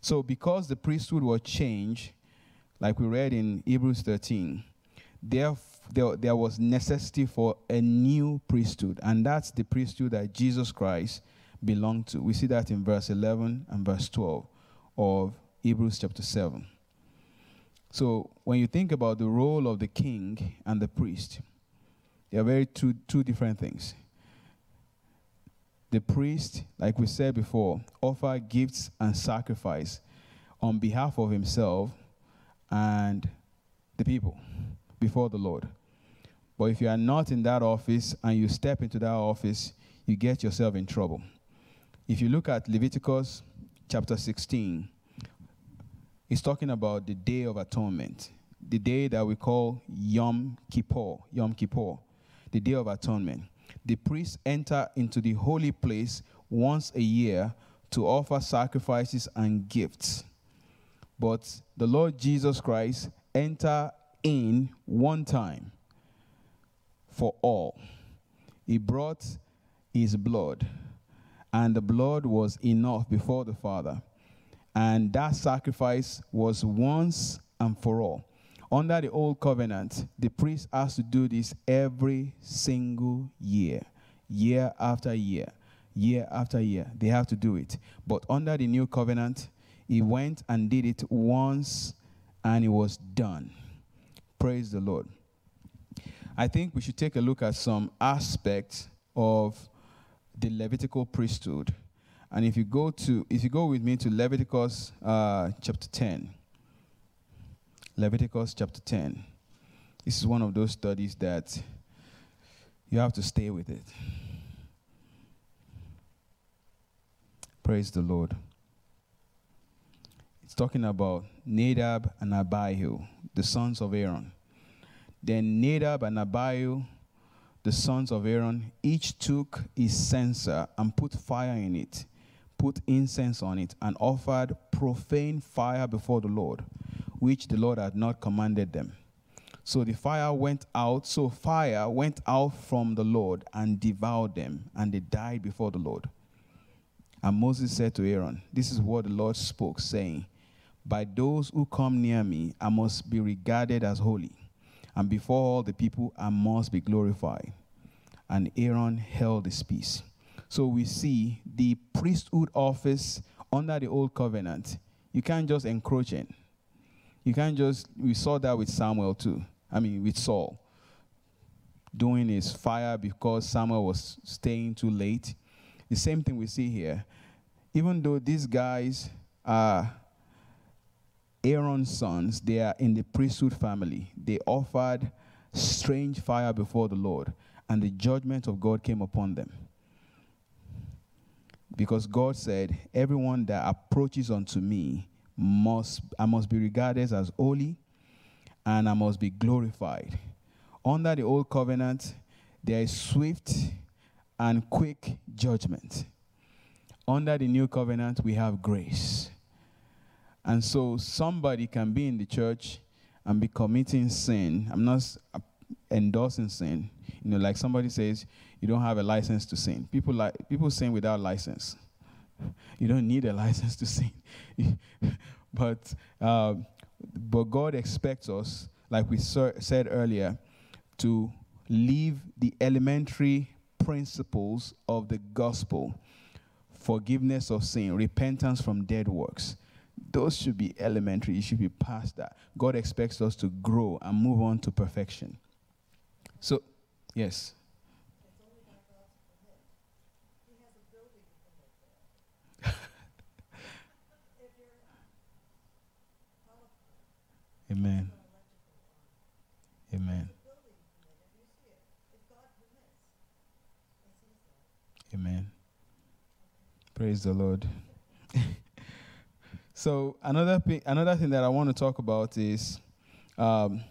So, because the priesthood was changed, like we read in Hebrews 13, there, there, there was necessity for a new priesthood, and that's the priesthood that Jesus Christ belonged to. We see that in verse 11 and verse 12 of Hebrews chapter 7. So, when you think about the role of the king and the priest, they are very two, two different things. The priest, like we said before, offer gifts and sacrifice on behalf of himself and the people before the Lord. But if you are not in that office and you step into that office, you get yourself in trouble. If you look at Leviticus chapter 16, it's talking about the Day of Atonement, the day that we call Yom Kippur. Yom Kippur the Day of Atonement. The priests enter into the holy place once a year to offer sacrifices and gifts. But the Lord Jesus Christ enter in one time for all. He brought his blood, and the blood was enough before the Father. And that sacrifice was once and for all. Under the old covenant, the priest has to do this every single year, year after year, year after year. They have to do it. But under the new covenant, he went and did it once and it was done. Praise the Lord. I think we should take a look at some aspects of the Levitical priesthood. And if you go to if you go with me to Leviticus uh, chapter 10. Leviticus chapter 10. This is one of those studies that you have to stay with it. Praise the Lord. It's talking about Nadab and Abihu, the sons of Aaron. Then Nadab and Abihu, the sons of Aaron, each took his censer and put fire in it, put incense on it, and offered profane fire before the Lord which the Lord had not commanded them. So the fire went out, so fire went out from the Lord and devoured them, and they died before the Lord. And Moses said to Aaron, This is what the Lord spoke, saying, By those who come near me, I must be regarded as holy, and before all the people, I must be glorified. And Aaron held his peace. So we see the priesthood office under the old covenant. You can't just encroach in you can't just, we saw that with Samuel too. I mean, with Saul. doing his fire because Samuel was staying too late. The same thing we see here. Even though these guys are Aaron's sons, they are in the priesthood family. They offered strange fire before the Lord, and the judgment of God came upon them. Because God said, Everyone that approaches unto me must I must be regarded as holy and I must be glorified. Under the old covenant, there is swift and quick judgment. Under the new covenant, we have grace. And so somebody can be in the church and be committing sin. I'm not endorsing sin. You know, like somebody says, you don't have a license to sin. People like people sin without license. You don't need a license to sin. but uh, but God expects us, like we said earlier, to leave the elementary principles of the gospel forgiveness of sin, repentance from dead works. Those should be elementary. You should be past that. God expects us to grow and move on to perfection. So, yes. Amen. Amen. Amen. Praise the Lord. so another thing, another thing that I want to talk about is, um,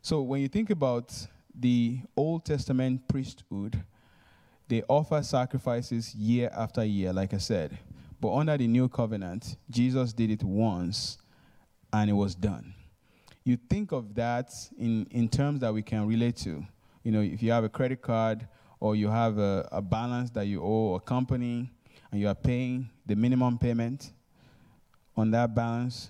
so when you think about the Old Testament priesthood, they offer sacrifices year after year, like I said. But under the new covenant, Jesus did it once and it was done. You think of that in, in terms that we can relate to. You know, if you have a credit card or you have a, a balance that you owe a company and you are paying the minimum payment on that balance,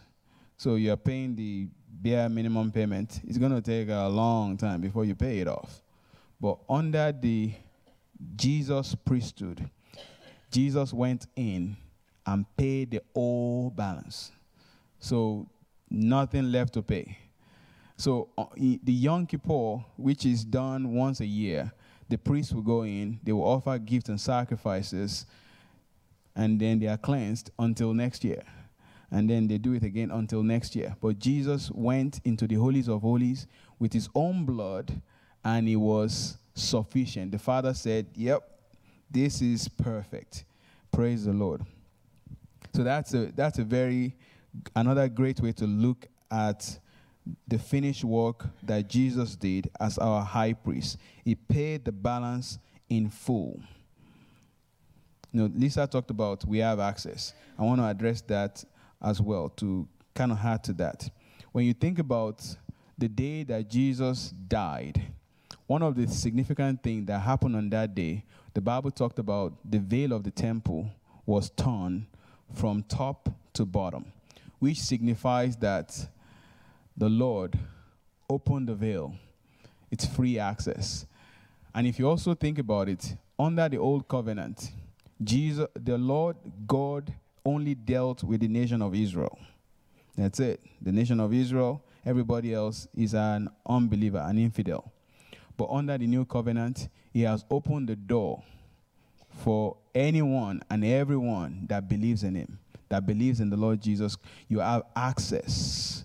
so you are paying the bare minimum payment, it's going to take a long time before you pay it off. But under the Jesus priesthood, Jesus went in and paid the whole balance. So nothing left to pay. So uh, the Yom Kippur, which is done once a year, the priests will go in, they will offer gifts and sacrifices, and then they are cleansed until next year and then they do it again until next year. But Jesus went into the holies of holies with his own blood, and it was sufficient. The Father said, Yep, this is perfect. Praise the Lord. So that's a that's a very another great way to look at the finished work that Jesus did as our high priest. He paid the balance in full. You know, Lisa talked about we have access. I want to address that as well to kind of add to that. When you think about the day that Jesus died, one of the significant things that happened on that day, the Bible talked about the veil of the temple was torn from top to bottom, which signifies that the Lord opened the veil. It's free access. And if you also think about it, under the old covenant, Jesus, the Lord God only dealt with the nation of Israel. That's it. The nation of Israel, everybody else is an unbeliever, an infidel. But under the new covenant, he has opened the door for anyone and everyone that believes in him, that believes in the Lord Jesus. You have access.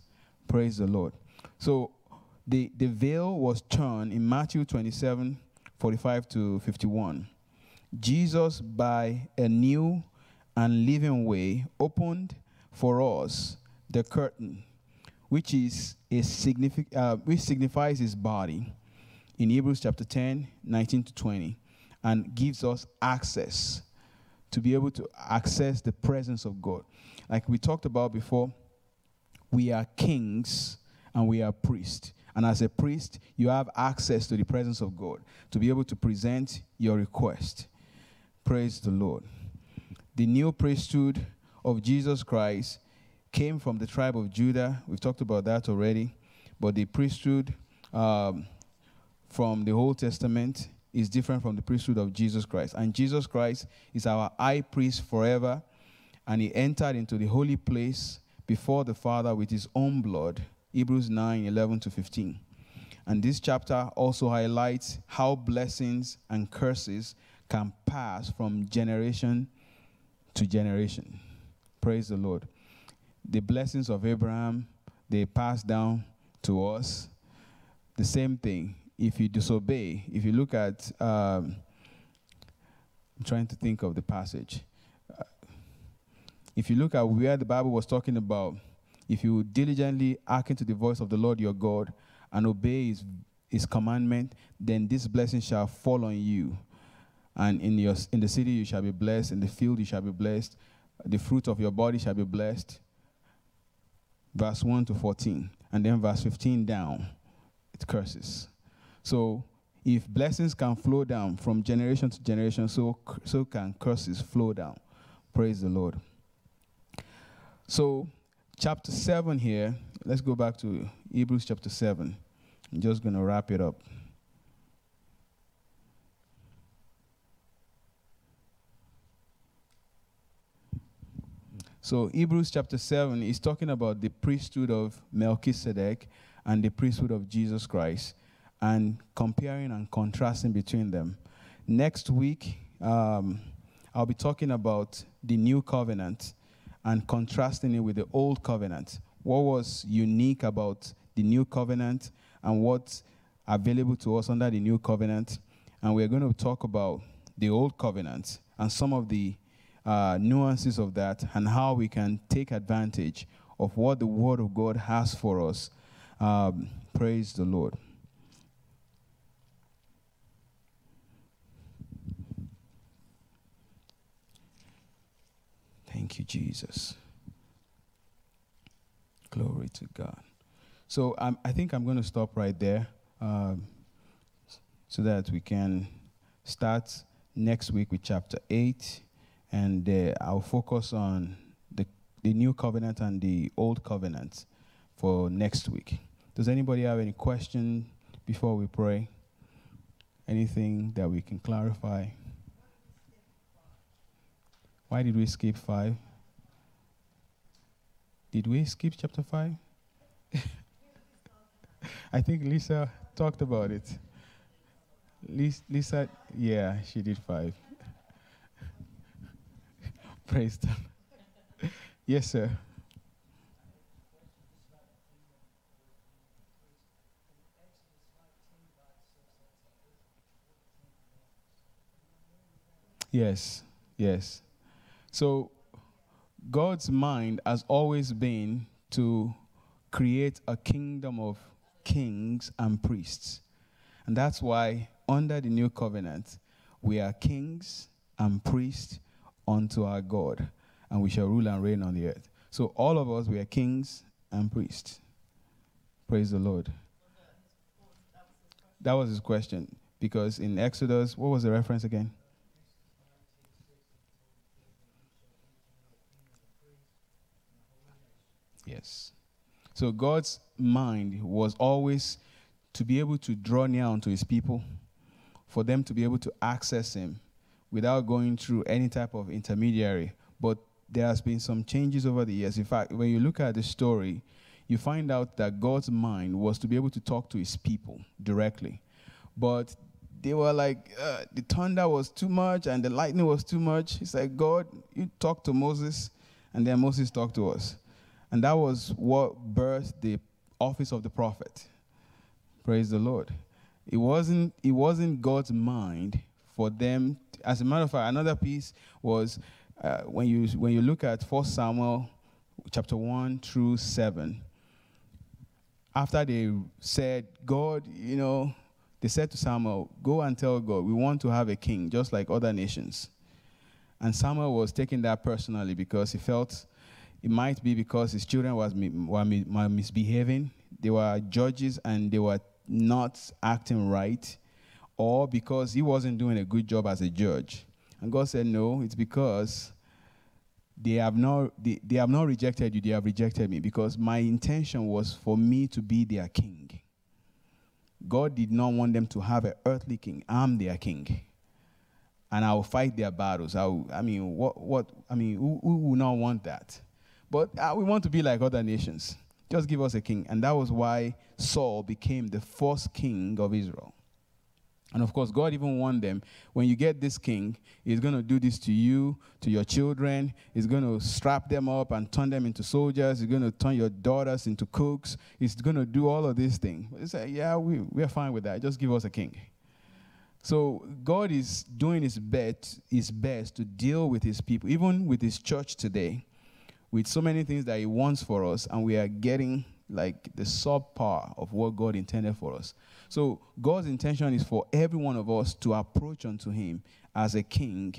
Praise the Lord. So the, the veil was torn in Matthew 27 45 to 51. Jesus, by a new and living way opened for us the curtain, which is a signific- uh, which signifies his body in Hebrews chapter 10, 19 to 20, and gives us access to be able to access the presence of God. Like we talked about before, we are kings and we are priests. And as a priest, you have access to the presence of God to be able to present your request. Praise the Lord the new priesthood of Jesus Christ came from the tribe of Judah. We've talked about that already. But the priesthood um, from the Old Testament is different from the priesthood of Jesus Christ. And Jesus Christ is our high priest forever. And he entered into the holy place before the Father with his own blood. Hebrews 9 11 to 15. And this chapter also highlights how blessings and curses can pass from generation to generation. Praise the Lord. The blessings of Abraham, they pass down to us. The same thing. If you disobey, if you look at, um, I'm trying to think of the passage. If you look at where the Bible was talking about, if you diligently hearken to the voice of the Lord your God and obey his, his commandment, then this blessing shall fall on you. And in, your, in the city you shall be blessed, in the field you shall be blessed, the fruit of your body shall be blessed. Verse 1 to 14. And then verse 15 down, it curses. So if blessings can flow down from generation to generation, so, so can curses flow down. Praise the Lord. So, chapter 7 here, let's go back to Hebrews chapter 7. I'm just going to wrap it up. So, Hebrews chapter 7 is talking about the priesthood of Melchizedek and the priesthood of Jesus Christ and comparing and contrasting between them. Next week, um, I'll be talking about the new covenant and contrasting it with the old covenant. What was unique about the new covenant and what's available to us under the new covenant. And we're going to talk about the old covenant and some of the uh, nuances of that and how we can take advantage of what the Word of God has for us. Um, praise the Lord. Thank you, Jesus. Glory to God. So um, I think I'm going to stop right there um, so that we can start next week with chapter 8. And uh, I'll focus on the, the new covenant and the old covenant for next week. Does anybody have any question before we pray? Anything that we can clarify? Why did we skip 5? Did we skip chapter 5? I think Lisa talked about it. Lisa, yeah, she did 5. Praise them. yes, sir. Yes, yes. So God's mind has always been to create a kingdom of kings and priests. And that's why, under the new covenant, we are kings and priests unto our God, and we shall rule and reign on the earth. So, all of us, we are kings and priests. Praise the Lord. That was his question. Because in Exodus, what was the reference again? Yes. So God's mind was always to be able to draw near unto his people, for them to be able to access him without going through any type of intermediary. But there has been some changes over the years. In fact, when you look at the story, you find out that God's mind was to be able to talk to his people directly. But they were like, uh, the thunder was too much and the lightning was too much. He said, God, you talk to Moses, and then Moses talked to us. And that was what birthed the office of the prophet. Praise the Lord. It wasn't, it wasn't God's mind for them. As a matter of fact, another piece was uh, when, you, when you look at 1 Samuel chapter 1 through 7, after they said, God, you know, they said to Samuel, Go and tell God, we want to have a king, just like other nations. And Samuel was taking that personally because he felt it might be because his children was, were misbehaving, they were judges and they were not acting right, or because he wasn't doing a good job as a judge. And God said, No, it's because they have not they, they have not rejected you, they have rejected me. Because my intention was for me to be their king. God did not want them to have an earthly king. I'm their king. And I will fight their battles. I, will, I mean, what, what, I mean, who, who will not want that? But uh, we want to be like other nations. Just give us a king. And that was why Saul became the first king of Israel. And of course, God even warned them when you get this king, he's going to do this to you, to your children. He's going to strap them up and turn them into soldiers. He's going to turn your daughters into cooks. He's going to do all of these things. He said, Yeah, we, we're fine with that. Just give us a king. So God is doing his best, his best to deal with his people, even with his church today, with so many things that he wants for us, and we are getting like the subpar of what God intended for us. So God's intention is for every one of us to approach unto him as a king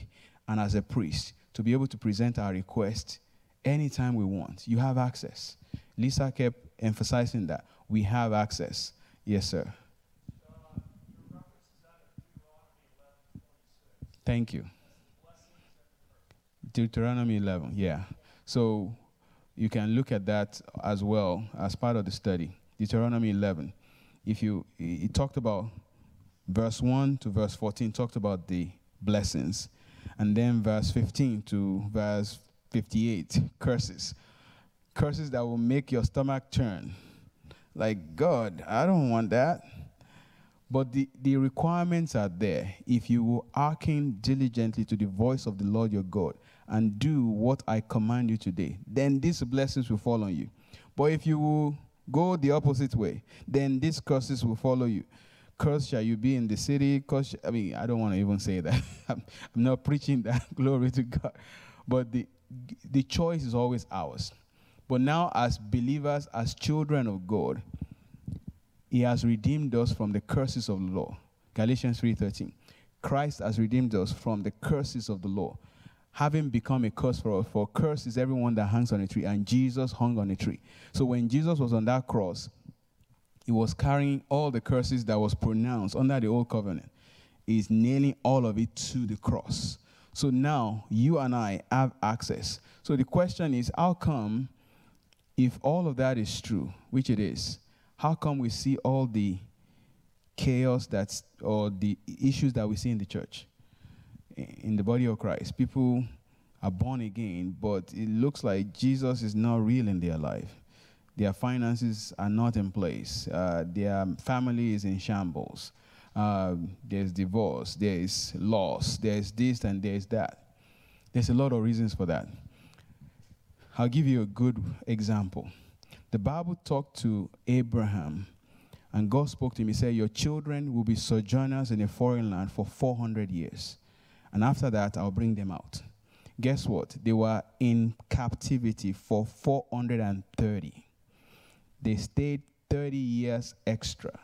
and as a priest, to be able to present our request anytime we want. You have access. Lisa kept emphasizing that. We have access. Yes, sir. Thank you. Deuteronomy 11, yeah. So you can look at that as well as part of the study. Deuteronomy 11. If you, he talked about verse 1 to verse 14, talked about the blessings. And then verse 15 to verse 58, curses. Curses that will make your stomach turn. Like, God, I don't want that. But the, the requirements are there. If you will hearken diligently to the voice of the Lord your God and do what I command you today, then these blessings will fall on you. But if you will go the opposite way, then these curses will follow you. Curse shall you be in the city. Curse, I mean, I don't want to even say that. I'm, I'm not preaching that. Glory to God. But the, the choice is always ours. But now, as believers, as children of God, he has redeemed us from the curses of the law. Galatians 3:13. Christ has redeemed us from the curses of the law, having become a curse for us. For curse is everyone that hangs on a tree, and Jesus hung on a tree. So when Jesus was on that cross, he was carrying all the curses that was pronounced under the old covenant. He's nailing all of it to the cross. So now you and I have access. So the question is, how come, if all of that is true, which it is, how come we see all the chaos that's or the issues that we see in the church in the body of christ. People are born again but it looks like jesus is not real in their life. Their finances are not in place. Uh, their family is in shambles. Uh, there's divorce there's loss there's this and there's that. There's a lot of reasons for that. I'll give you a good example. The Bible talked to Abraham, and God spoke to him. He said, Your children will be sojourners in a foreign land for 400 years. And after that, I'll bring them out. Guess what? They were in captivity for 430. They stayed 30 years extra.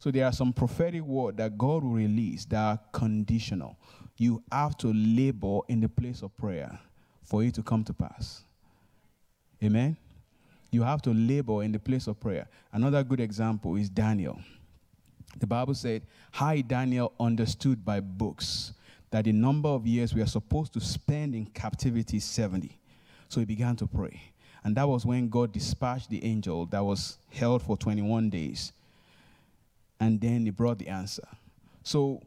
So there are some prophetic word that God will release that are conditional. You have to labor in the place of prayer for it to come to pass. Amen. You have to labor in the place of prayer. Another good example is Daniel. The Bible said, Hi, Daniel understood by books that the number of years we are supposed to spend in captivity is 70. So he began to pray. And that was when God dispatched the angel that was held for 21 days. And then he brought the answer. So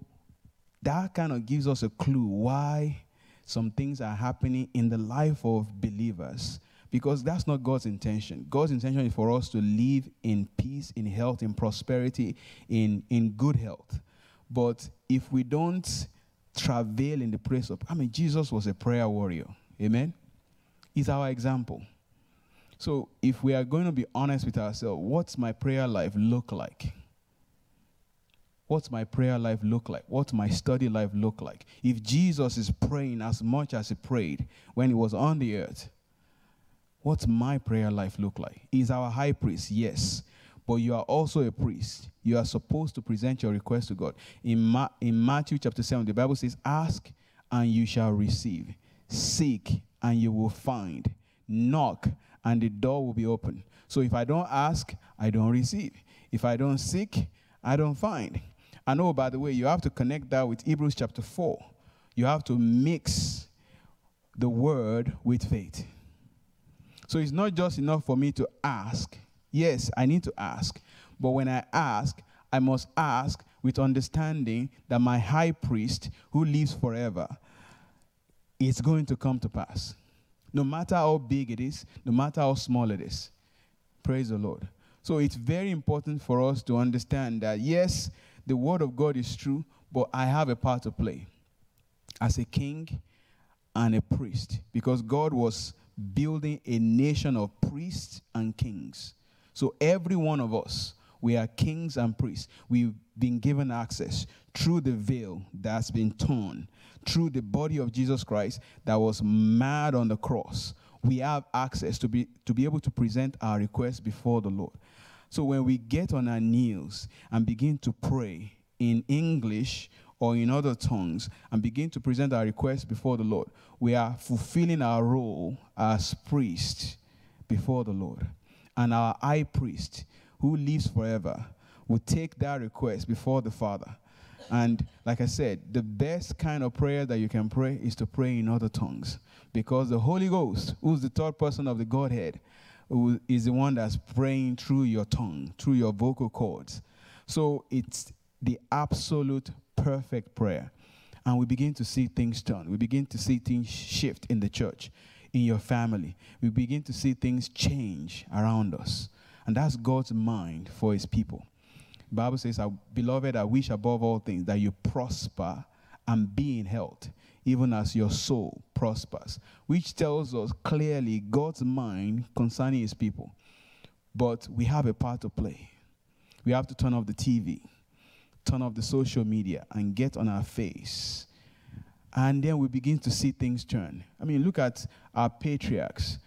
that kind of gives us a clue why some things are happening in the life of believers because that's not God's intention. God's intention is for us to live in peace, in health, in prosperity, in, in good health. But if we don't travail in the place of, I mean, Jesus was a prayer warrior. Amen? He's our example. So if we are going to be honest with ourselves, what's my prayer life look like? What's my prayer life look like? What's my study life look like? If Jesus is praying as much as he prayed when he was on the earth, What's my prayer life look like? Is our high priest? Yes. But you are also a priest. You are supposed to present your request to God. In, Ma- in Matthew chapter 7, the Bible says, Ask and you shall receive. Seek and you will find. Knock and the door will be open. So if I don't ask, I don't receive. If I don't seek, I don't find. I know, by the way, you have to connect that with Hebrews chapter 4. You have to mix the word with faith. So it's not just enough for me to ask. Yes, I need to ask. But when I ask, I must ask with understanding that my high priest, who lives forever, is going to come to pass. No matter how big it is, no matter how small it is. Praise the Lord. So it's very important for us to understand that, yes, the word of God is true, but I have a part to play as a king and a priest because God was building a nation of priests and kings. So every one of us, we are kings and priests. We've been given access through the veil that's been torn, through the body of Jesus Christ that was mad on the cross. We have access to be, to be able to present our requests before the Lord. So when we get on our knees and begin to pray in English or in other tongues and begin to present our requests before the Lord, we are fulfilling our role as priests before the Lord. And our high priest, who lives forever, will take that request before the Father. And like I said, the best kind of prayer that you can pray is to pray in other tongues. Because the Holy Ghost, who's the third person of the Godhead, is the one that's praying through your tongue, through your vocal cords. So it's the absolute perfect prayer. And we begin to see things turn. We begin to see things shift in the church, in your family. We begin to see things change around us. And that's God's mind for his people. The Bible says, Beloved, I wish above all things that you prosper and be in health, even as your soul prospers, which tells us clearly God's mind concerning his people. But we have a part to play. We have to turn off the TV turn off the social media and get on our face. And then we begin to see things turn. I mean, look at our patriarchs.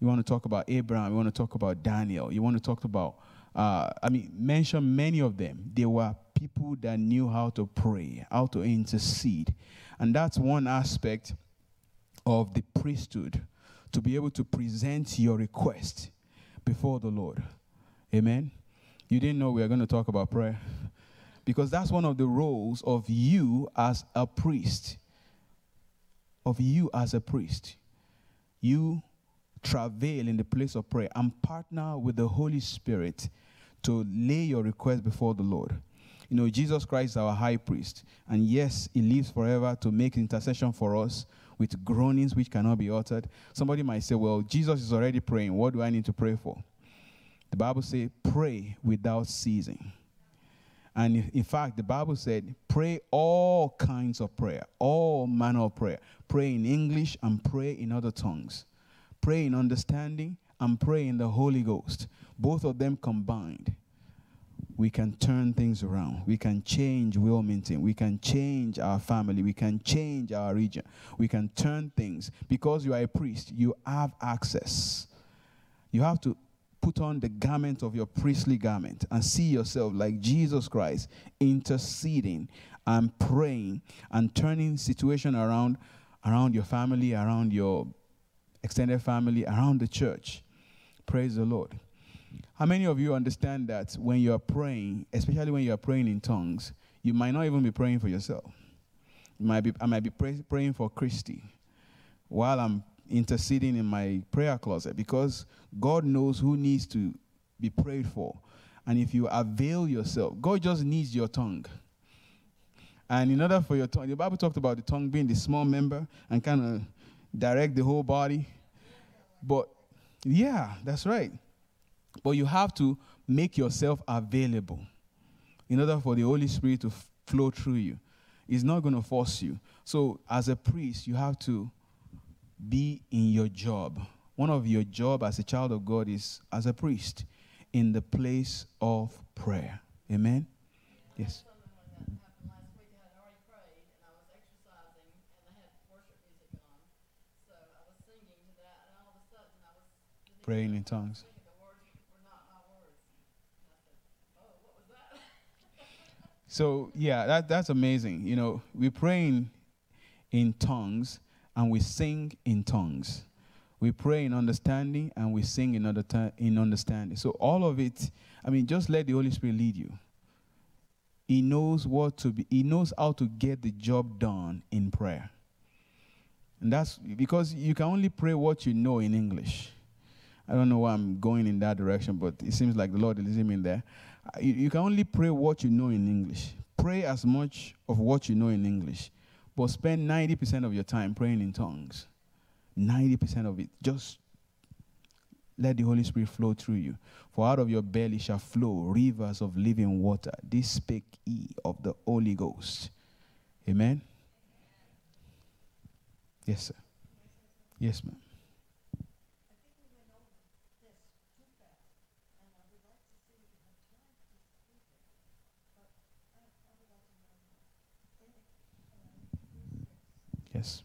You want to talk about Abraham, you want to talk about Daniel, you want to talk about, uh, I mean, mention many of them. They were people that knew how to pray, how to intercede. And that's one aspect of the priesthood to be able to present your request before the Lord. Amen. You didn't know we were going to talk about prayer. Because that's one of the roles of you as a priest. Of you as a priest. You travail in the place of prayer and partner with the Holy Spirit to lay your request before the Lord. You know, Jesus Christ is our high priest. And yes, he lives forever to make intercession for us with groanings which cannot be uttered. Somebody might say, Well, Jesus is already praying. What do I need to pray for? The Bible says, Pray without ceasing. And in fact, the Bible said, pray all kinds of prayer, all manner of prayer. Pray in English and pray in other tongues. Pray in understanding and pray in the Holy Ghost. Both of them combined, we can turn things around. We can change Wilmington. We can change our family. We can change our region. We can turn things. Because you are a priest, you have access. You have to put on the garment of your priestly garment and see yourself like Jesus Christ interceding and praying and turning situation around around your family, around your extended family, around the church. Praise the Lord. How many of you understand that when you are praying, especially when you are praying in tongues, you might not even be praying for yourself? You might be, I might be pray, praying for Christy while I'm interceding in my prayer closet because God knows who needs to be prayed for. And if you avail yourself, God just needs your tongue. And in order for your tongue, the Bible talked about the tongue being the small member and kind of direct the whole body. But yeah, that's right. But you have to make yourself available in order for the Holy Spirit to f- flow through you. It's not going to force you. So, as a priest, you have to be in your job. One of your job as a child of God is as a priest in the place of prayer. Amen. Yes. Praying in tongues. So yeah, that, that's amazing. You know, we're praying in tongues and we sing in tongues. We pray in understanding and we sing in, under, in understanding. So all of it, I mean, just let the Holy Spirit lead you. He knows what to be, he knows how to get the job done in prayer. And that's because you can only pray what you know in English. I don't know why I'm going in that direction, but it seems like the Lord is leading me there. Uh, you, you can only pray what you know in English. Pray as much of what you know in English. But spend 90% of your time praying in tongues. 90% of it. Just let the Holy Spirit flow through you. For out of your belly shall flow rivers of living water. This spake ye of the Holy Ghost. Amen. Yes, sir. Yes, ma'am. Yes.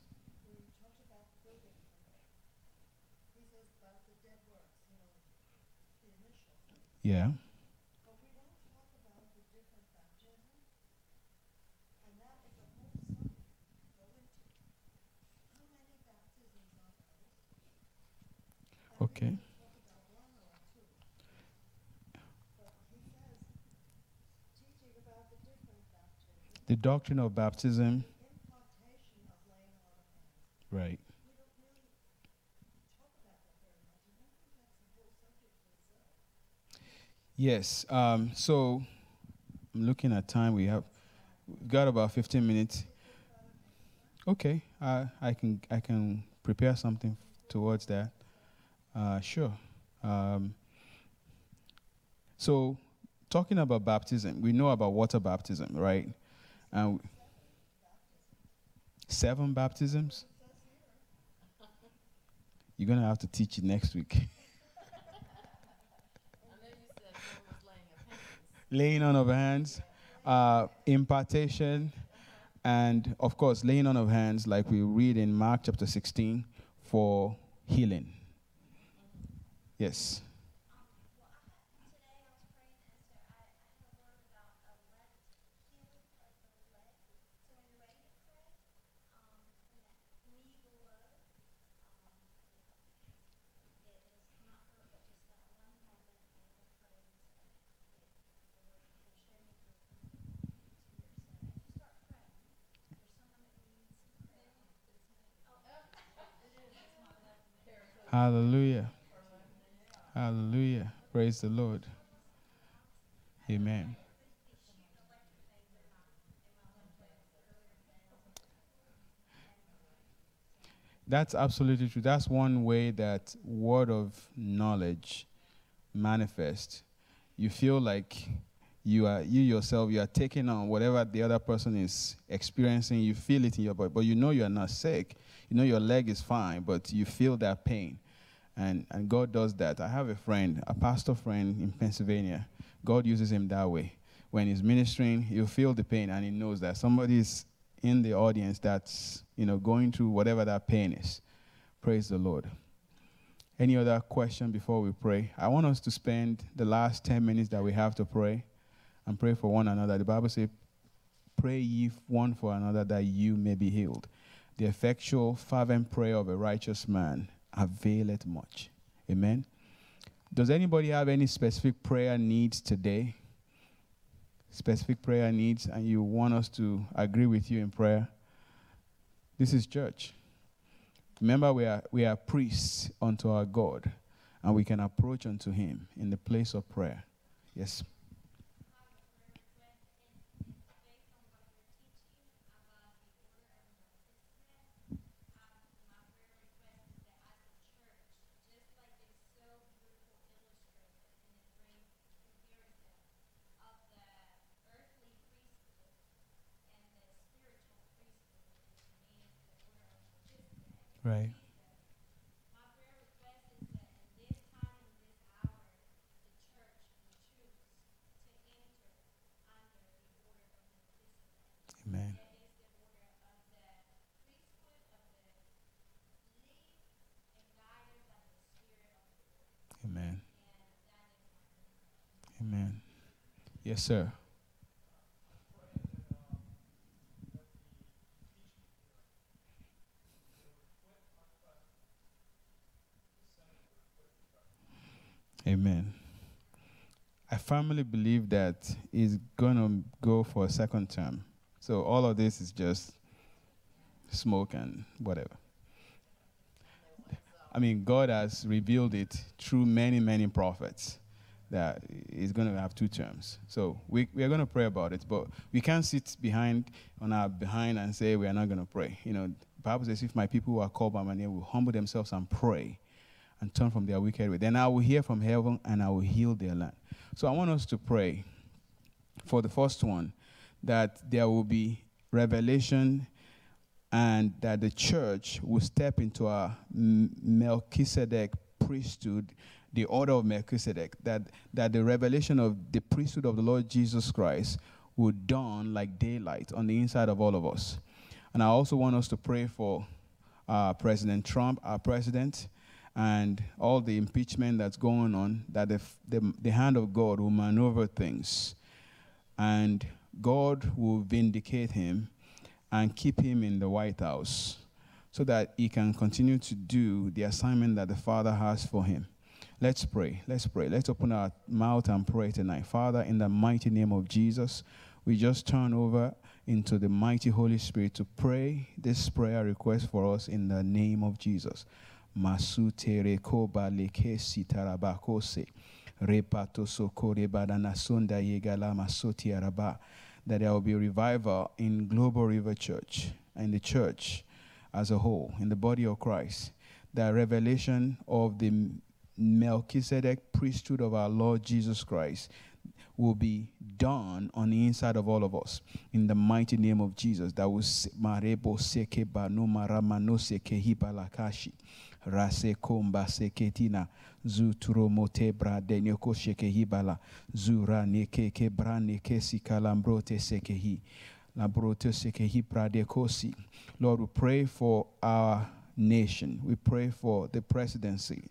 Yeah. Okay. The doctrine of baptism. Right. Yes. Um, so I'm looking at time. We have got about 15 minutes. Okay. I I can I can prepare something towards that. Uh, sure. Um, so talking about baptism, we know about water baptism, right? And seven baptisms. You're gonna have to teach it next week. laying on of hands, uh, impartation, and of course, laying on of hands, like we read in Mark chapter 16, for healing. Yes. Hallelujah. Hallelujah. Praise the Lord. Amen. That's absolutely true. That's one way that word of knowledge manifests. You feel like you are you yourself you are taking on whatever the other person is experiencing. You feel it in your body, but you know you are not sick. You know your leg is fine, but you feel that pain. And, and God does that. I have a friend, a pastor friend in Pennsylvania. God uses him that way. When he's ministering, he'll feel the pain and he knows that somebody's in the audience that's, you know, going through whatever that pain is. Praise the Lord. Any other question before we pray? I want us to spend the last 10 minutes that we have to pray and pray for one another. The Bible says, Pray ye one for another that you may be healed. The effectual, fervent prayer of a righteous man availeth much. Amen. Does anybody have any specific prayer needs today? Specific prayer needs, and you want us to agree with you in prayer? This is church. Remember, we are, we are priests unto our God, and we can approach unto Him in the place of prayer. Yes. Right. Amen. Amen. Amen. Yes, sir. Amen. I firmly believe that he's going to go for a second term. So all of this is just smoke and whatever. I mean, God has revealed it through many, many prophets that he's going to have two terms. So we, we are going to pray about it, but we can't sit behind on our behind and say we are not going to pray. You know, the Bible says, if my people who are called by my name will humble themselves and pray and turn from their wicked way. Then I will hear from heaven and I will heal their land. So I want us to pray for the first one that there will be revelation and that the church will step into a Melchizedek priesthood, the order of Melchizedek, that, that the revelation of the priesthood of the Lord Jesus Christ will dawn like daylight on the inside of all of us. And I also want us to pray for uh, President Trump, our president, and all the impeachment that's going on, that the, the, the hand of God will maneuver things and God will vindicate him and keep him in the White House so that he can continue to do the assignment that the Father has for him. Let's pray. Let's pray. Let's open our mouth and pray tonight. Father, in the mighty name of Jesus, we just turn over into the mighty Holy Spirit to pray this prayer request for us in the name of Jesus. Masutere koba lekesi tarabakose. Repato sokore badana sonda yegala masoti araba that there will be revival in Global River Church and the church as a whole, in the body of Christ. The revelation of the Melchizedek priesthood of our Lord Jesus Christ will be done on the inside of all of us in the mighty name of Jesus. That was marebo seke banu maramano seke hibalakashi rase komba seketina zuturo mote brade nyoko shekehi bala zura neke ke brane kesi kalambrote sekehi labrote sekehi brade kosi. Lord we pray for our nation. We pray for the presidency.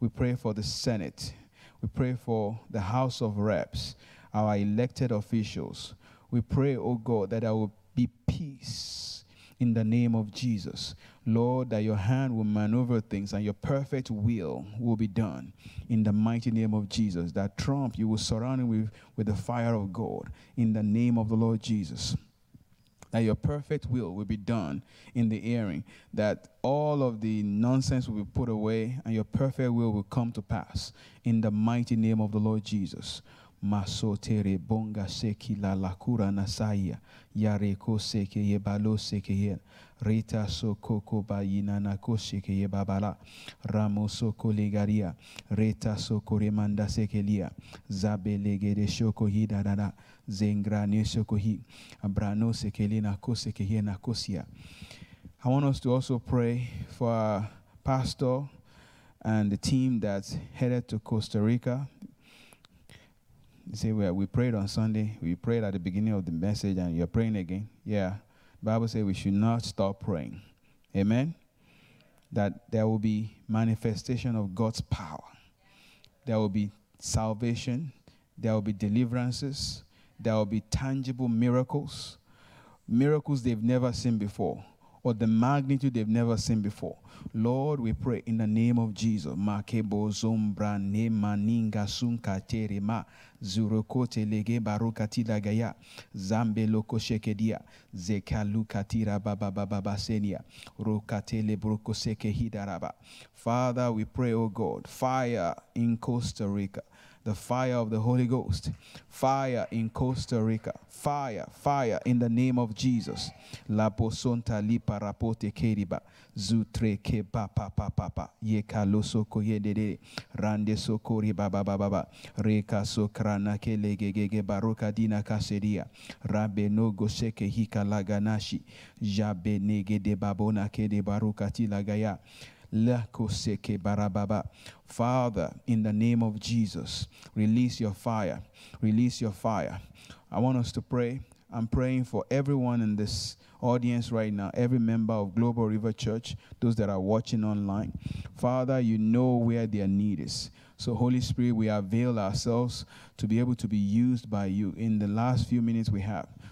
We pray for the senate. We pray for the house of reps our elected officials. We pray oh god that there will be peace in the name of jesus Lord, that your hand will maneuver things and your perfect will will be done in the mighty name of Jesus. That Trump, you will surround him with, with the fire of God in the name of the Lord Jesus. That your perfect will will be done in the hearing. That all of the nonsense will be put away and your perfect will will come to pass in the mighty name of the Lord Jesus. Masotere bonga seki la lakura nasaya yareko seke yebalo seke yen. Rita soko bayina na koshike ye babala. Ramo soko legaria. Reta soko remanda. Zabe legere shoko hi dadada. Zengra ne shoko hi. Abrano sekeli na koseke ye na kosia. I want us to also pray for our pastor and the team that's headed to Costa Rica. Say, well, we prayed on Sunday. We prayed at the beginning of the message, and you're praying again. Yeah. Bible says we should not stop praying. Amen. That there will be manifestation of God's power. There will be salvation. There will be deliverances. There will be tangible miracles. Miracles they've never seen before or the magnitude they've never seen before. Lord, we pray in the name of Jesus. Zurokote lege barukati lagaya zambe loko shekedia zekalu katira baba baba basenia rokate le broko seke hidaraba. Father, we pray, oh God, fire in Costa Rica the fire of the Holy Ghost. Fire in Costa Rica. Fire, fire in the name of Jesus. La posonta li parapote keriba. Zutre ke pa pa pa pa pa. Ye kaloso ko ye de de. Rande sokori ba ba ba ba ba. Reka sokrana ke legegege baroka dina kaseria. Rabe no goseke hika laganashi. Jabe nege de babona ke de baroka tilagaya. Father, in the name of Jesus, release your fire. Release your fire. I want us to pray. I'm praying for everyone in this audience right now, every member of Global River Church, those that are watching online. Father, you know where their need is. So, Holy Spirit, we avail ourselves to be able to be used by you in the last few minutes we have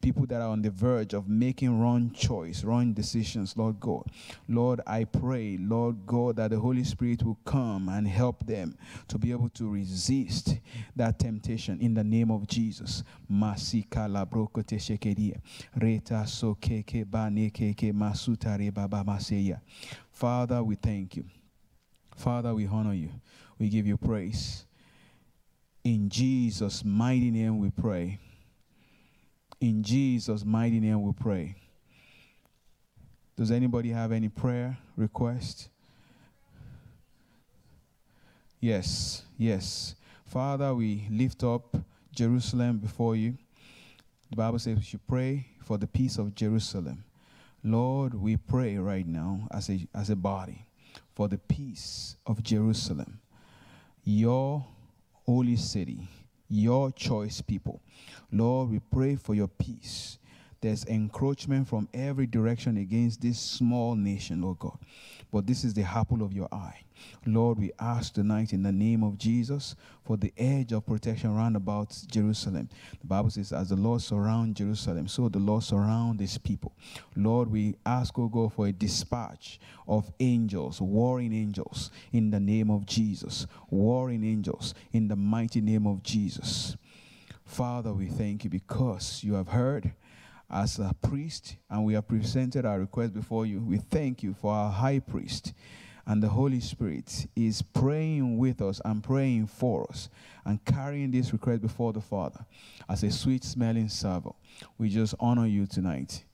people that are on the verge of making wrong choice, wrong decisions, Lord God. Lord, I pray, Lord God, that the Holy Spirit will come and help them to be able to resist that temptation in the name of Jesus. Masika la brokote shekedia. Reta so keke ba ne keke masuta re baba maseya. Father, we thank you. Father, we honor you. We give you praise. In Jesus' mighty name we pray. In Jesus' mighty name we pray. Does anybody have any prayer request? Yes, yes. Father, we lift up Jerusalem before you. The Bible says we should pray for the peace of Jerusalem. Lord, we pray right now as a, as a body for the peace of Jerusalem, your holy city, your choice people. Lord, we pray for your peace. There's encroachment from every direction against this small nation, Lord God. But this is the apple of your eye. Lord, we ask tonight in the name of Jesus for the edge of protection round about Jerusalem. The Bible says, as the Lord surround Jerusalem, so the Lord surround his people. Lord, we ask, oh God, for a dispatch of angels, warring angels, in the name of Jesus. Warring angels, in the mighty name of Jesus. Father, we thank you because you have heard as a priest and we have presented our request before you. We thank you for our high priest and the Holy Spirit is praying with us and praying for us and carrying this request before the Father as a sweet smelling savor. We just honor you tonight.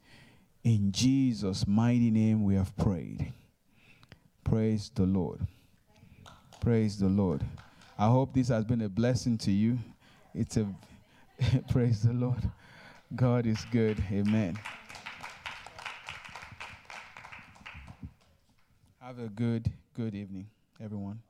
In Jesus' mighty name we have prayed. Praise the Lord. Praise the Lord. I hope this has been a blessing to you. It's a praise the Lord. God is good. Amen. Have a good, good evening, everyone.